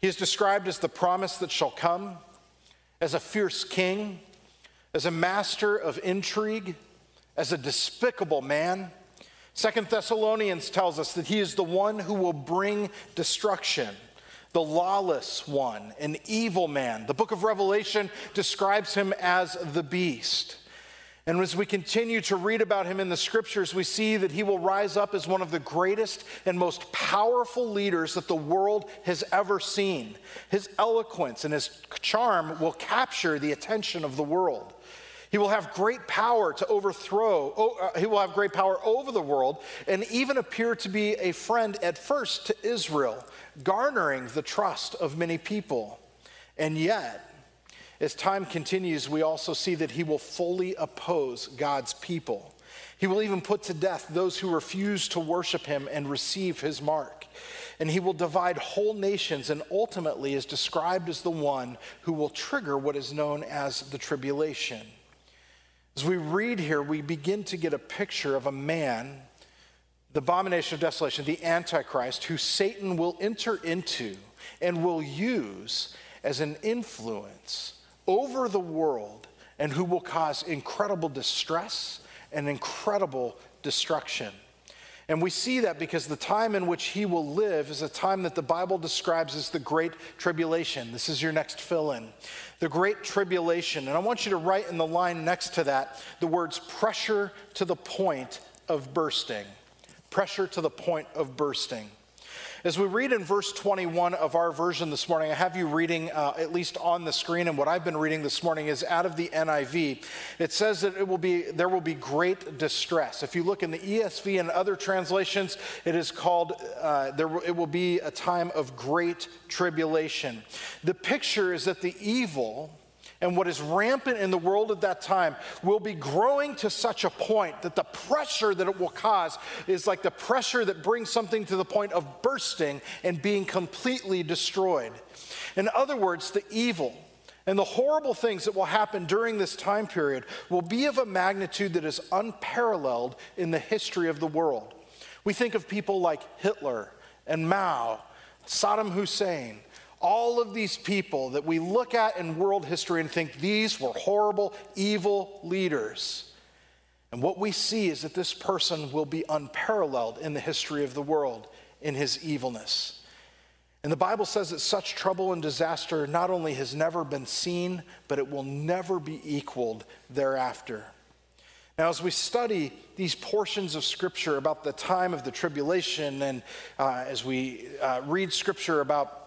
He is described as the promise that shall come, as a fierce king, as a master of intrigue, as a despicable man. Second Thessalonians tells us that he is the one who will bring destruction, the lawless one, an evil man. The book of Revelation describes him as the beast. And as we continue to read about him in the scriptures, we see that he will rise up as one of the greatest and most powerful leaders that the world has ever seen. His eloquence and his charm will capture the attention of the world. He will have great power to overthrow, uh, he will have great power over the world and even appear to be a friend at first to Israel, garnering the trust of many people. And yet, as time continues, we also see that he will fully oppose God's people. He will even put to death those who refuse to worship him and receive his mark. And he will divide whole nations and ultimately is described as the one who will trigger what is known as the tribulation. As we read here, we begin to get a picture of a man, the abomination of desolation, the Antichrist, who Satan will enter into and will use as an influence over the world and who will cause incredible distress and incredible destruction. And we see that because the time in which he will live is a time that the Bible describes as the Great Tribulation. This is your next fill in. The Great Tribulation. And I want you to write in the line next to that the words pressure to the point of bursting. Pressure to the point of bursting. As we read in verse 21 of our version this morning, I have you reading uh, at least on the screen, and what I've been reading this morning is out of the NIV. It says that it will be there will be great distress. If you look in the ESV and other translations, it is called uh, there. It will be a time of great tribulation. The picture is that the evil and what is rampant in the world at that time will be growing to such a point that the pressure that it will cause is like the pressure that brings something to the point of bursting and being completely destroyed. In other words, the evil and the horrible things that will happen during this time period will be of a magnitude that is unparalleled in the history of the world. We think of people like Hitler and Mao, Saddam Hussein, all of these people that we look at in world history and think these were horrible, evil leaders. And what we see is that this person will be unparalleled in the history of the world in his evilness. And the Bible says that such trouble and disaster not only has never been seen, but it will never be equaled thereafter. Now, as we study these portions of Scripture about the time of the tribulation, and uh, as we uh, read Scripture about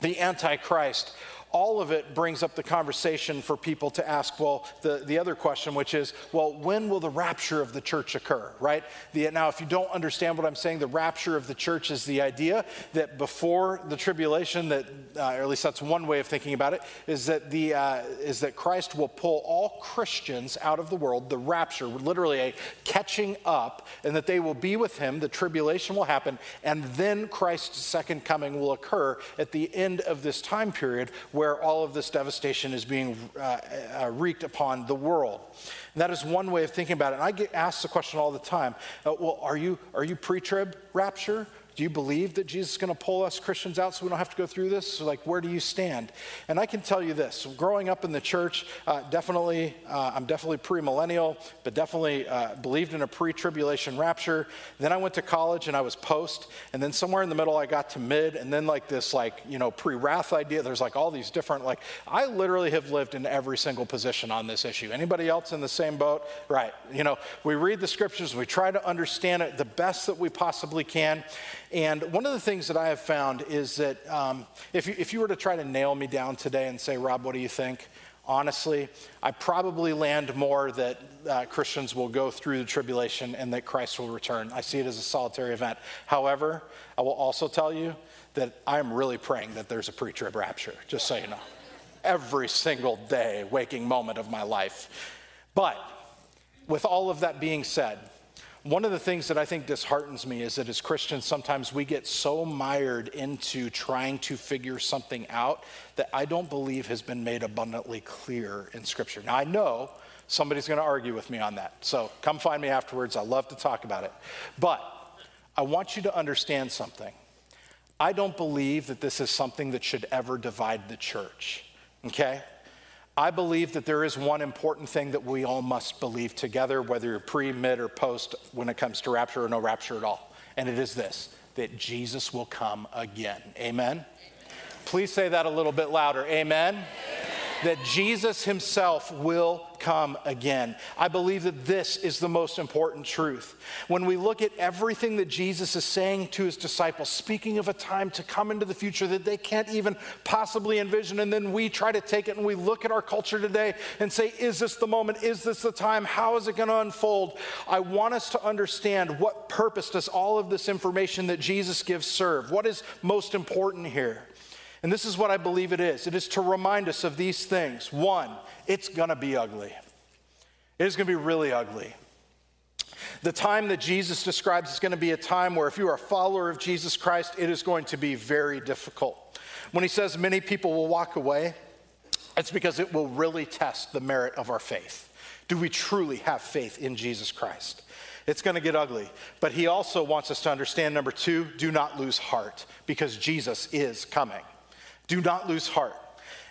the Antichrist, all of it brings up the conversation for people to ask, well, the, the other question, which is, well, when will the rapture of the church occur, right? The, now, if you don't understand what I'm saying, the rapture of the church is the idea that before the tribulation, that, uh, or at least that's one way of thinking about it, is that, the, uh, is that Christ will pull all Christians out of the world, the rapture, literally a catching up, and that they will be with him, the tribulation will happen, and then Christ's second coming will occur at the end of this time period where all of this devastation is being uh, uh, wreaked upon the world. And that is one way of thinking about it. And I get asked the question all the time uh, well, are you, are you pre trib rapture? Do you believe that Jesus is going to pull us Christians out so we don't have to go through this? So like, where do you stand? And I can tell you this growing up in the church, uh, definitely, uh, I'm definitely premillennial, but definitely uh, believed in a pre tribulation rapture. Then I went to college and I was post. And then somewhere in the middle, I got to mid. And then, like, this, like, you know, pre wrath idea. There's like all these different, like, I literally have lived in every single position on this issue. Anybody else in the same boat? Right. You know, we read the scriptures, we try to understand it the best that we possibly can. And one of the things that I have found is that um, if, you, if you were to try to nail me down today and say, Rob, what do you think? Honestly, I probably land more that uh, Christians will go through the tribulation and that Christ will return. I see it as a solitary event. However, I will also tell you that I'm really praying that there's a pre trib rapture, just so you know. Every single day, waking moment of my life. But with all of that being said, one of the things that I think disheartens me is that as Christians, sometimes we get so mired into trying to figure something out that I don't believe has been made abundantly clear in Scripture. Now, I know somebody's going to argue with me on that. So come find me afterwards. I love to talk about it. But I want you to understand something. I don't believe that this is something that should ever divide the church, okay? I believe that there is one important thing that we all must believe together, whether you're pre, mid, or post, when it comes to rapture or no rapture at all. And it is this that Jesus will come again. Amen? Amen. Please say that a little bit louder. Amen? Amen. That Jesus himself will come again. I believe that this is the most important truth. When we look at everything that Jesus is saying to his disciples, speaking of a time to come into the future that they can't even possibly envision, and then we try to take it and we look at our culture today and say, is this the moment? Is this the time? How is it going to unfold? I want us to understand what purpose does all of this information that Jesus gives serve? What is most important here? And this is what I believe it is it is to remind us of these things. One, it's to be ugly, it is to be really ugly. The time that Jesus describes is going to be a time where, if you are a follower of Jesus Christ, it is going to be very difficult. When he says many people will walk away, it's because it will really test the merit of our faith. Do we truly have faith in Jesus Christ? It's going to get ugly. But he also wants us to understand number two, do not lose heart because Jesus is coming. Do not lose heart.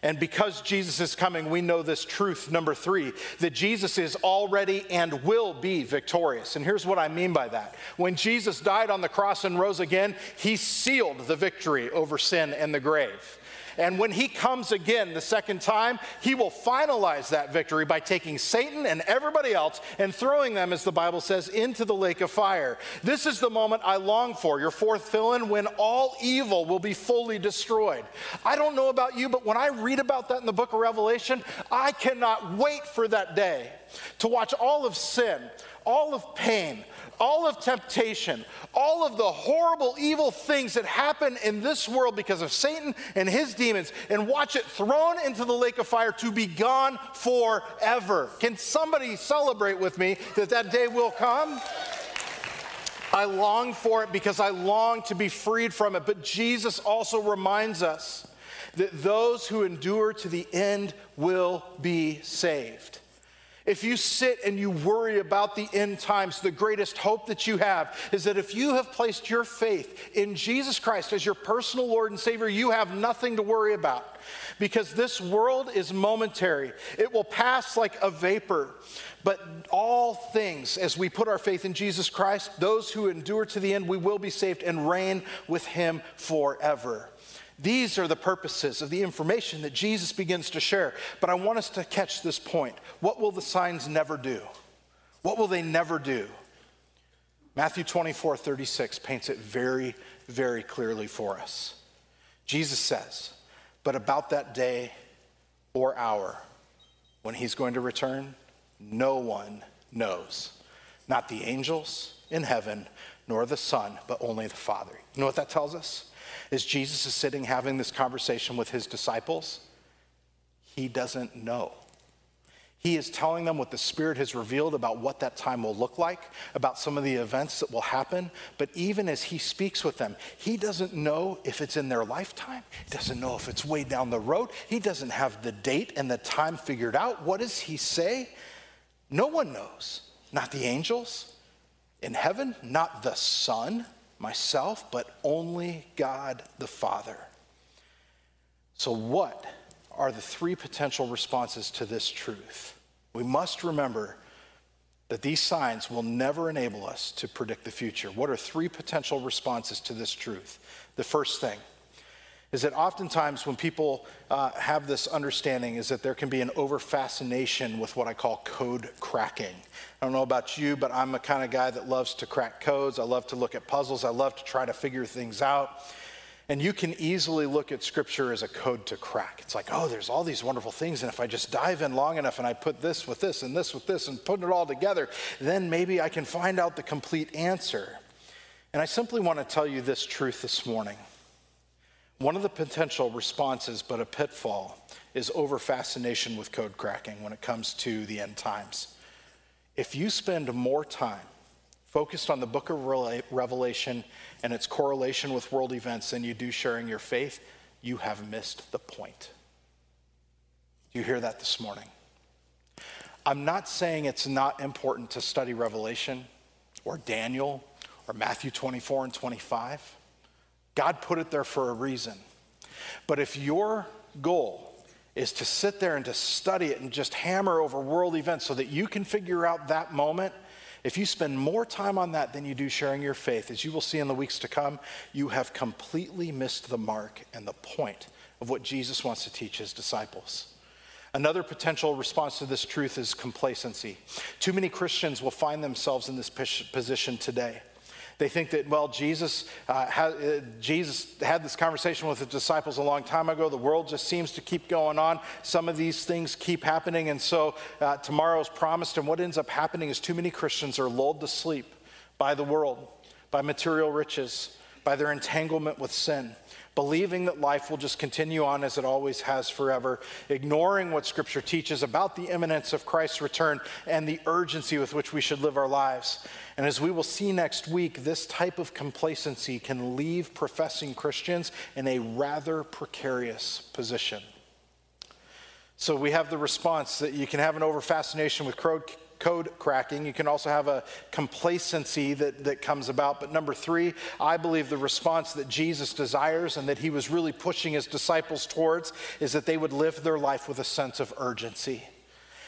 And because Jesus is coming, we know this truth, number three, that Jesus is already and will be victorious. And here's what I mean by that. When Jesus died on the cross and rose again, he sealed the victory over sin and the grave. And when he comes again the second time, he will finalize that victory by taking Satan and everybody else and throwing them, as the Bible says, into the lake of fire. This is the moment I long for, your fourth fill in, when all evil will be fully destroyed. I don't know about you, but when I read about that in the book of Revelation, I cannot wait for that day to watch all of sin, all of pain, all of temptation, all of the horrible, evil things that happen in this world because of Satan and his demons, and watch it thrown into the lake of fire to be gone forever. Can somebody celebrate with me that that day will come? I long for it because I long to be freed from it. But Jesus also reminds us that those who endure to the end will be saved. If you sit and you worry about the end times, the greatest hope that you have is that if you have placed your faith in Jesus Christ as your personal Lord and Savior, you have nothing to worry about. Because this world is momentary, it will pass like a vapor. But all things, as we put our faith in Jesus Christ, those who endure to the end, we will be saved and reign with Him forever. These are the purposes of the information that Jesus begins to share. But I want us to catch this point. What will the signs never do? What will they never do? Matthew 24, 36 paints it very, very clearly for us. Jesus says, But about that day or hour when he's going to return, no one knows. Not the angels in heaven, nor the Son, but only the Father. You know what that tells us? As Jesus is sitting having this conversation with his disciples, he doesn't know. He is telling them what the Spirit has revealed about what that time will look like, about some of the events that will happen. But even as he speaks with them, he doesn't know if it's in their lifetime. He doesn't know if it's way down the road. He doesn't have the date and the time figured out. What does he say? No one knows. Not the angels in heaven, not the Son, myself, but only God the Father. So, what are the three potential responses to this truth? We must remember that these signs will never enable us to predict the future. What are three potential responses to this truth? The first thing is that oftentimes when people uh, have this understanding is that there can be an over fascination with what i call code cracking i don't know about you but i'm a kind of guy that loves to crack codes. I love to look at puzzles. I love to try to figure things out. And you can easily look at scripture as a code to crack. It's like oh there's all these wonderful things and if i just dive in long enough and i put this with this and this with this and put it all together then maybe i can find out the complete answer. And i simply want to tell you this truth this morning. One of the potential responses, but a pitfall, is over fascination with code cracking when it comes to the end times. If you spend more time focused on the book of Revelation and its correlation with world events than you do sharing your faith, you have missed the point. Do you hear that this morning? I'm not saying it's not important to study Revelation or Daniel or Matthew 24 and 25. God put it there for a reason. But if your goal is to sit there and to study it and just hammer over world events so that you can figure out that moment, if you spend more time on that than you do sharing your faith, as you will see in the weeks to come, you have completely missed the mark and the point of what Jesus wants to teach his disciples. Another potential response to this truth is complacency. Too many Christians will find themselves in this position today. They think that, well, Jesus, uh, uh, Jesus had this conversation with the disciples a long time ago. The world just seems to keep going on. Some of these things keep happening, and so uh, tomorrow's promised. And what ends up happening is too many Christians are lulled to sleep by the world, by material riches, by their entanglement with sin believing that life will just continue on as it always has forever, ignoring what Scripture teaches about the imminence of Christ's return and the urgency with which we should live our lives. And as we will see next week, this type of complacency can leave professing Christians in a rather precarious position. So we have the response that you can have an over fascination with code cracking. You can also have a complacency that, that comes about. But number three, I believe the response that Jesus desires and that he was really pushing his disciples towards is that they would live their life with a sense of urgency.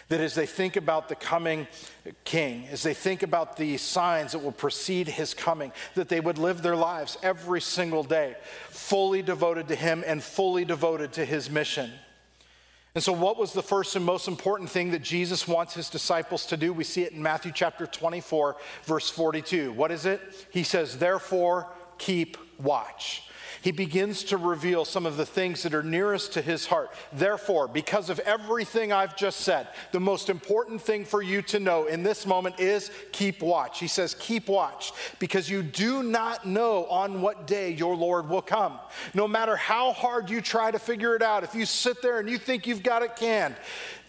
That as they think about the coming king, as they think about the signs that will precede his coming, that they would live their lives every single day fully devoted to him and fully devoted to his mission. And so, what was the first and most important thing that Jesus wants his disciples to do? We see it in Matthew chapter 24, verse 42. What is it? He says, Therefore, keep watch he begins to reveal some of the things that are nearest to his heart. Therefore, because of everything I've just said, the most important thing for you to know in this moment is keep watch. He says, Keep watch, because you do not know on what day your Lord will come. No matter how hard you try to figure it out, if you sit there and you think you've got it canned,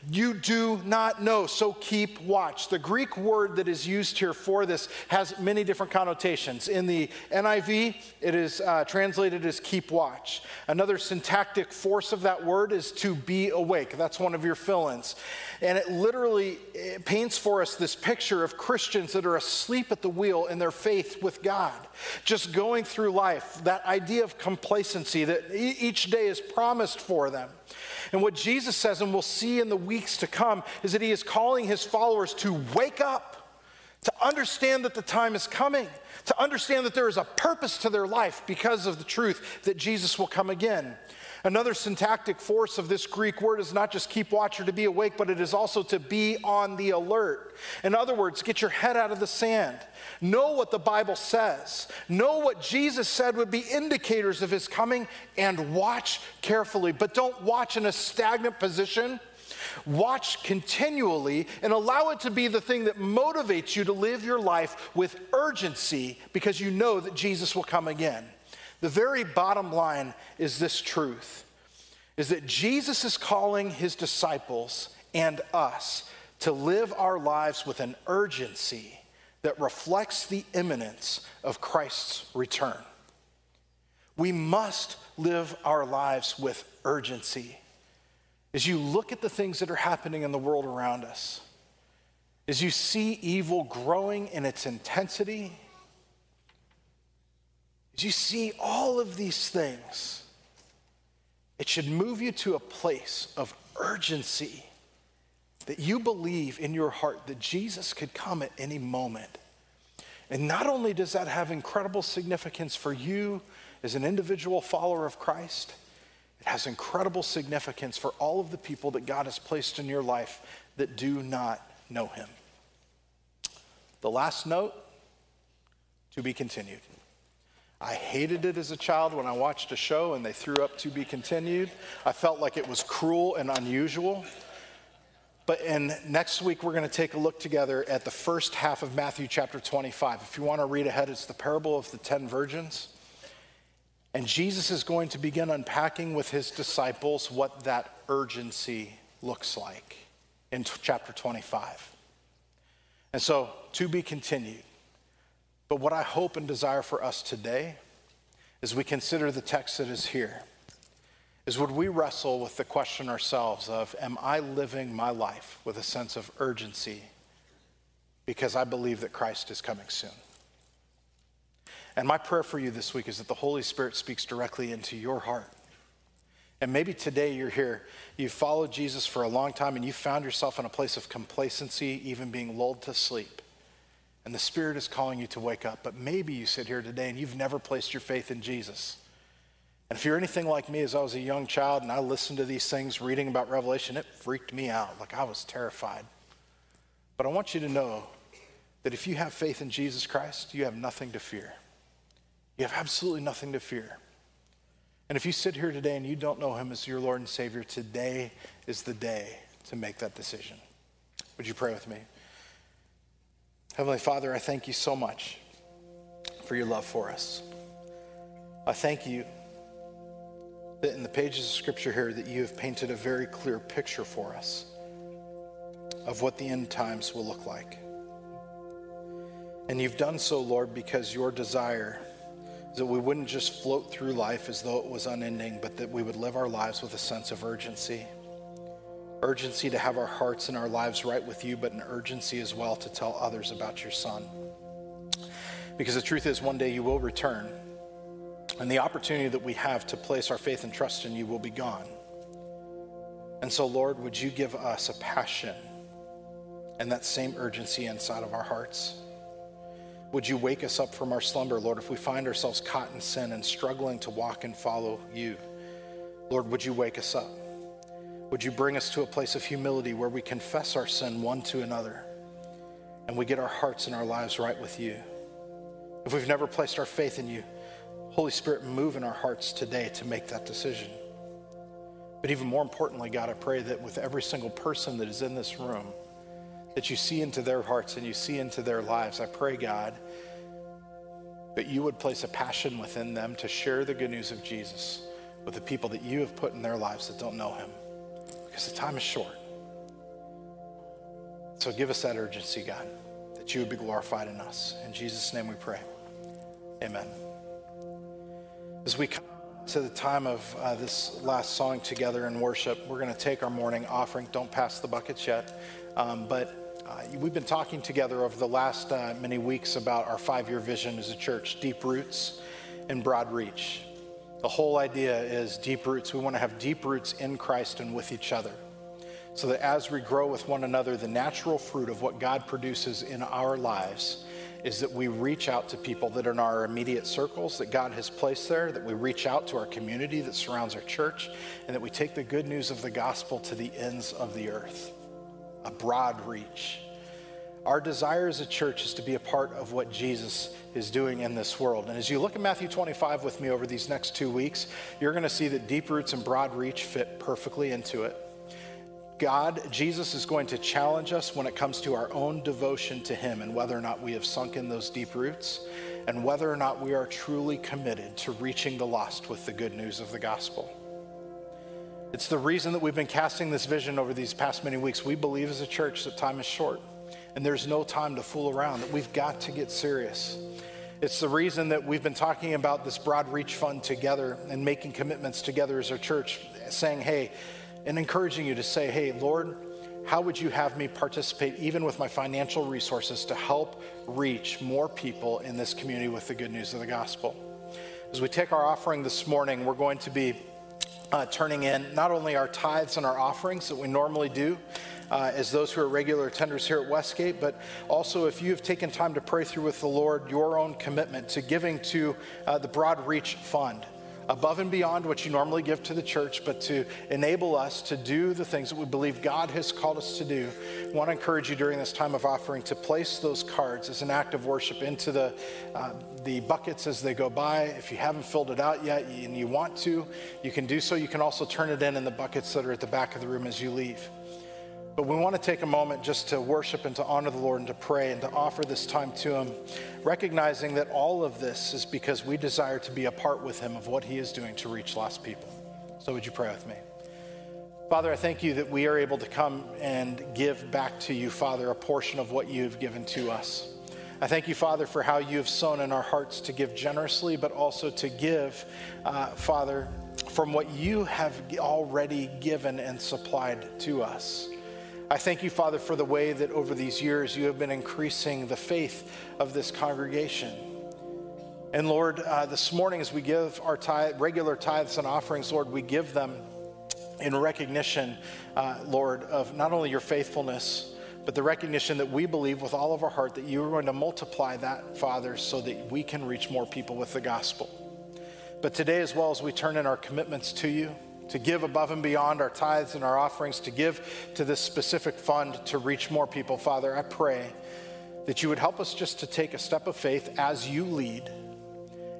you do not know, so keep watch. The Greek word that is used here for this has many different connotations. In the NIV, it is uh, translated as keep watch. Another syntactic force of that word is to be awake. That's one of your fill ins. And it literally it paints for us this picture of Christians that are asleep at the wheel in their faith with God, just going through life. That idea of complacency that each day is promised for them. And what Jesus says, and we'll see in the weeks to come, is that he is calling his followers to wake up, to understand that the time is coming, to understand that there is a purpose to their life because of the truth that Jesus will come again. Another syntactic force of this Greek word is not just keep watch or to be awake, but it is also to be on the alert. In other words, get your head out of the sand. Know what the Bible says. Know what Jesus said would be indicators of his coming and watch carefully. But don't watch in a stagnant position. Watch continually and allow it to be the thing that motivates you to live your life with urgency because you know that Jesus will come again. The very bottom line is this truth is that Jesus is calling his disciples and us to live our lives with an urgency that reflects the imminence of Christ's return. We must live our lives with urgency. As you look at the things that are happening in the world around us, as you see evil growing in its intensity, as you see all of these things, it should move you to a place of urgency that you believe in your heart that Jesus could come at any moment. And not only does that have incredible significance for you as an individual follower of Christ, it has incredible significance for all of the people that God has placed in your life that do not know him. The last note to be continued. I hated it as a child when I watched a show and they threw up to be continued. I felt like it was cruel and unusual. But in next week, we're going to take a look together at the first half of Matthew chapter 25. If you want to read ahead, it's the parable of the ten virgins. And Jesus is going to begin unpacking with his disciples what that urgency looks like in t- chapter 25. And so, to be continued. But what I hope and desire for us today, as we consider the text that is here, is would we wrestle with the question ourselves of, am I living my life with a sense of urgency because I believe that Christ is coming soon? And my prayer for you this week is that the Holy Spirit speaks directly into your heart. And maybe today you're here, you've followed Jesus for a long time, and you found yourself in a place of complacency, even being lulled to sleep and the Spirit is calling you to wake up. But maybe you sit here today and you've never placed your faith in Jesus. And if you're anything like me, as I was a young child and I listened to these things, reading about Revelation, it freaked me out. Like I was terrified. But I want you to know that if you have faith in Jesus Christ, you have nothing to fear. You have absolutely nothing to fear. And if you sit here today and you don't know him as your Lord and Savior, today is the day to make that decision. Would you pray with me? Heavenly Father, I thank you so much for your love for us. I thank you that in the pages of scripture here that you have painted a very clear picture for us of what the end times will look like. And you've done so, Lord, because your desire is that we wouldn't just float through life as though it was unending, but that we would live our lives with a sense of urgency. Urgency to have our hearts and our lives right with you, but an urgency as well to tell others about your Son. Because the truth is, one day you will return and the opportunity that we have to place our faith and trust in you will be gone. And so, Lord, would you give us a passion and that same urgency inside of our hearts? Would you wake us up from our slumber, Lord, if we find ourselves caught in sin and struggling to walk and follow you? Lord, would you wake us up? Would you bring us to a place of humility where we confess our sin one to another and we get our hearts and our lives right with you? If we've never placed our faith in you, Holy Spirit, move in our hearts today to make that decision. But even more importantly, God, I pray that with every single person that is in this room, that you see into their hearts and you see into their lives. I pray, God, that you would place a passion within them to share the good news of Jesus with the people that you have put in their lives that don't know him. Because the time is short. So give us that urgency, God, that you would be glorified in us. In Jesus' name we pray. Amen. As we come to the time of uh, this last song together in worship, we're going to take our morning offering. Don't pass the buckets yet. Um, but uh, we've been talking together over the last uh, many weeks about our five year vision as a church deep roots and broad reach. The whole idea is deep roots. We want to have deep roots in Christ and with each other. So that as we grow with one another, the natural fruit of what God produces in our lives is that we reach out to people that are in our immediate circles that God has placed there, that we reach out to our community that surrounds our church, and that we take the good news of the gospel to the ends of the earth. A broad reach. Our desire as a church is to be a part of what Jesus is doing in this world. And as you look at Matthew 25 with me over these next two weeks, you're going to see that deep roots and broad reach fit perfectly into it. God, Jesus is going to challenge us when it comes to our own devotion to Him and whether or not we have sunk in those deep roots and whether or not we are truly committed to reaching the lost with the good news of the gospel. It's the reason that we've been casting this vision over these past many weeks. We believe as a church that time is short and there's no time to fool around, that we've got to get serious. It's the reason that we've been talking about this broad reach fund together and making commitments together as a church, saying, hey, and encouraging you to say, hey, Lord, how would you have me participate, even with my financial resources, to help reach more people in this community with the good news of the gospel? As we take our offering this morning, we're going to be uh, turning in not only our tithes and our offerings that we normally do, uh, as those who are regular attenders here at Westgate, but also if you have taken time to pray through with the Lord your own commitment to giving to uh, the Broad Reach Fund above and beyond what you normally give to the church, but to enable us to do the things that we believe God has called us to do. I want to encourage you during this time of offering to place those cards as an act of worship into the, uh, the buckets as they go by. If you haven't filled it out yet and you want to, you can do so. You can also turn it in in the buckets that are at the back of the room as you leave. But we want to take a moment just to worship and to honor the Lord and to pray and to offer this time to Him, recognizing that all of this is because we desire to be a part with Him of what He is doing to reach lost people. So, would you pray with me? Father, I thank you that we are able to come and give back to you, Father, a portion of what you have given to us. I thank you, Father, for how you have sown in our hearts to give generously, but also to give, uh, Father, from what you have already given and supplied to us. I thank you, Father, for the way that over these years you have been increasing the faith of this congregation. And Lord, uh, this morning as we give our tithe, regular tithes and offerings, Lord, we give them in recognition, uh, Lord, of not only your faithfulness, but the recognition that we believe with all of our heart that you are going to multiply that, Father, so that we can reach more people with the gospel. But today, as well as we turn in our commitments to you, to give above and beyond our tithes and our offerings, to give to this specific fund to reach more people, Father, I pray that you would help us just to take a step of faith as you lead,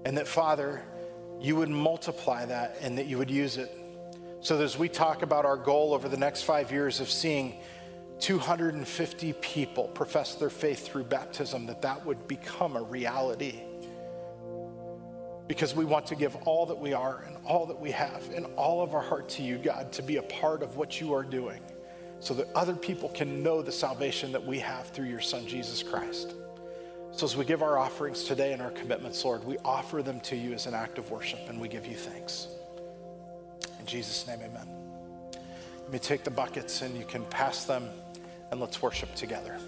and that, Father, you would multiply that and that you would use it. So that as we talk about our goal over the next five years of seeing 250 people profess their faith through baptism, that that would become a reality. Because we want to give all that we are and all that we have and all of our heart to you, God, to be a part of what you are doing so that other people can know the salvation that we have through your Son, Jesus Christ. So as we give our offerings today and our commitments, Lord, we offer them to you as an act of worship and we give you thanks. In Jesus' name, amen. Let me take the buckets and you can pass them and let's worship together.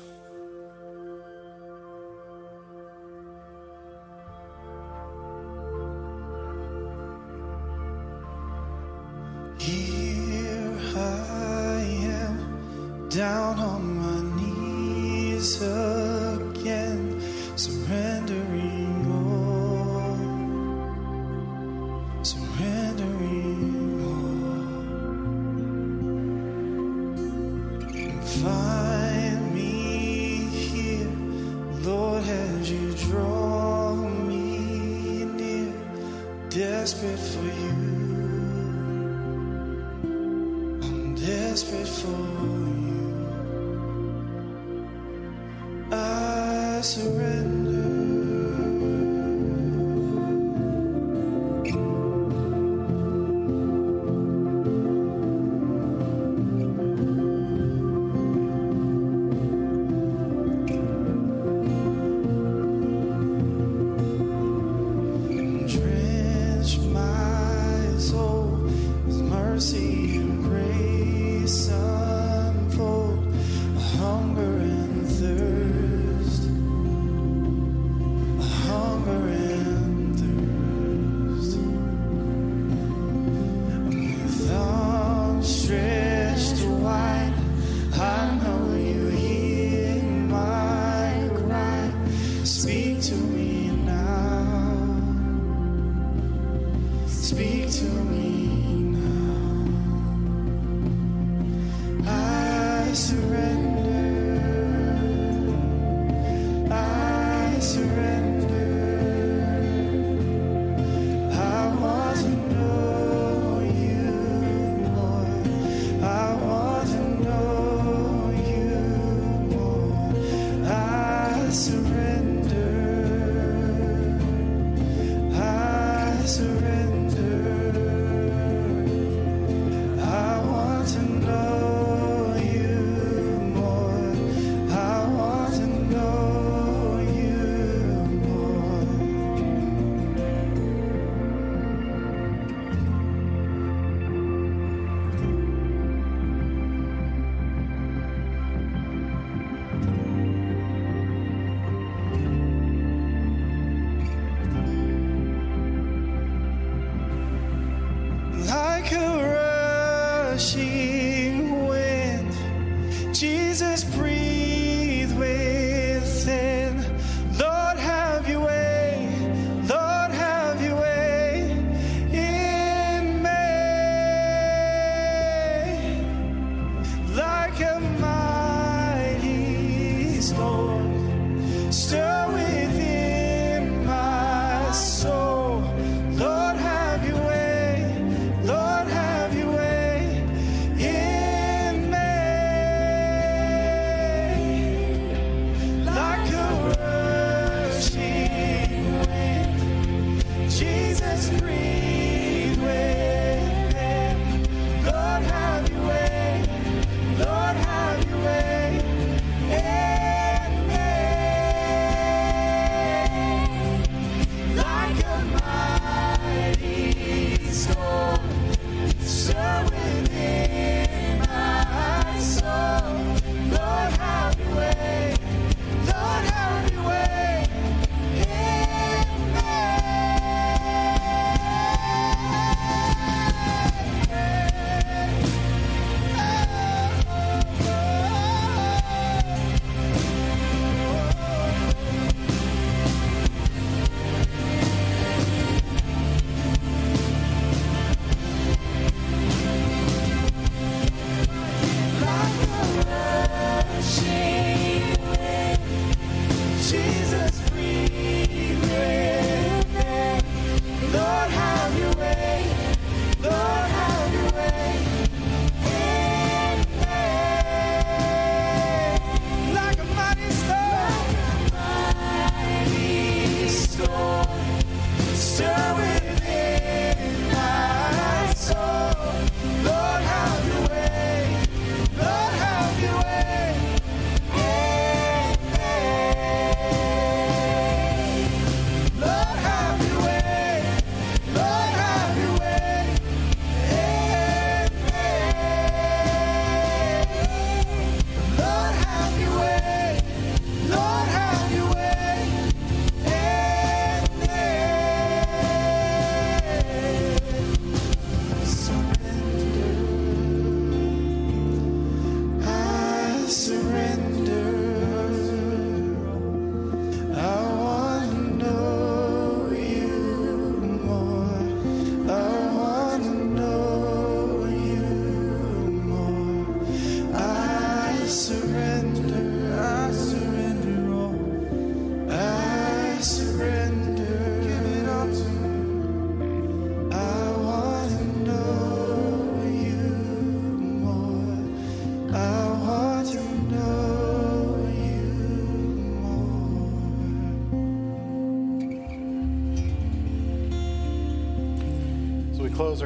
Down on my knees
uh,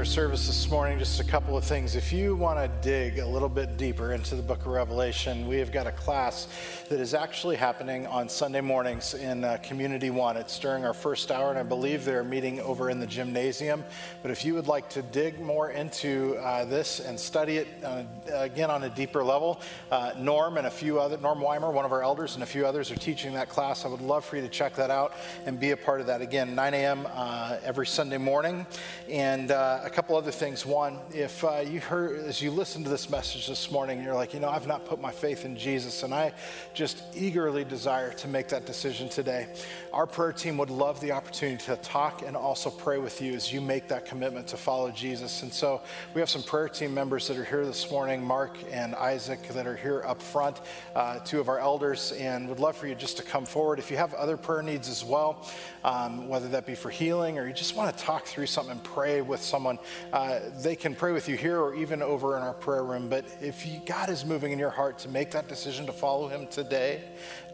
service this morning, just a couple of things. If you want to dig a little bit deeper into the book of Revelation, we have got a class that is actually happening on Sunday mornings in uh, Community One. It's during our first hour, and I believe they're meeting over in the gymnasium. But if you would like to dig more into uh, this and study it uh, again on a deeper level, uh, Norm and a few other, Norm Weimer, one of our elders, and a few others are teaching that class. I would love for you to check that out and be a part of that. Again, 9 a.m. Uh, every Sunday morning. And uh, a couple other things. One, if you heard, as you listen to this message this morning, you're like, you know, I've not put my faith in Jesus, and I just eagerly desire to make that decision today. Our prayer team would love the opportunity to talk and also pray with you as you make that commitment to follow Jesus. And so we have some prayer team members that are here this morning, Mark and Isaac, that are here up front, uh, two of our elders, and would love for you just to come forward. If you have other prayer needs as well, um, whether that be for healing or you just want to talk through something and pray with someone, uh, they can pray with you here or even over in our prayer room. But if you, God is moving in your heart to make that decision to follow Him today,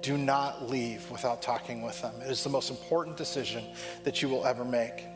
do not leave without talking with them. It is the most important decision that you will ever make.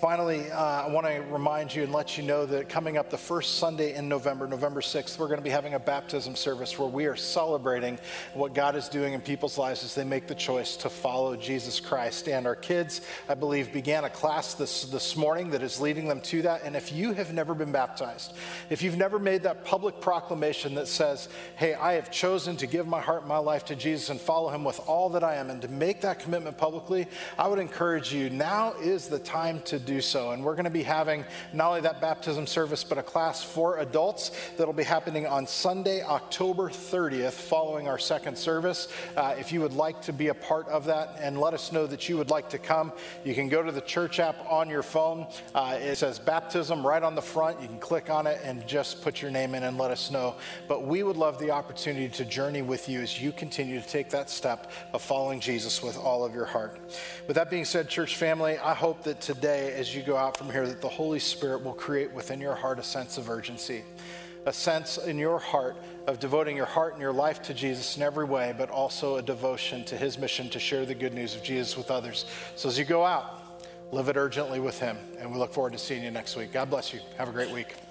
Finally, uh, I want to remind you and let you know that coming up the first Sunday in November, November 6th, we're going to be having a baptism service where we are celebrating what God is doing in people's lives as they make the choice to follow Jesus Christ. And our kids, I believe, began a class this, this morning that is leading them to that. And if you have never been baptized, if you've never made that public proclamation that says, hey, I have chosen to give my heart and my life to Jesus and follow him with all that I am, and to make that commitment publicly, I would encourage you now is the time to do so. And we're going to be having not only that baptism service, but a class for adults that'll be happening on Sunday, October 30th, following our second service. Uh, if you would like to be a part of that and let us know that you would like to come, you can go to the church app on your phone. Uh, it says baptism right on the front. You can click on it and just put your name in and let us know. But we would love the opportunity to journey with you as you continue to take that step of following Jesus with all of your heart. With that being said, church family, I hope that today, as you go out from here, that the Holy Spirit will create within your heart a sense of urgency, a sense in your heart of devoting your heart and your life to Jesus in every way, but also a devotion to his mission to share the good news of Jesus with others. So as you go out, live it urgently with him. And we look forward to seeing you next week. God bless you. Have a great week.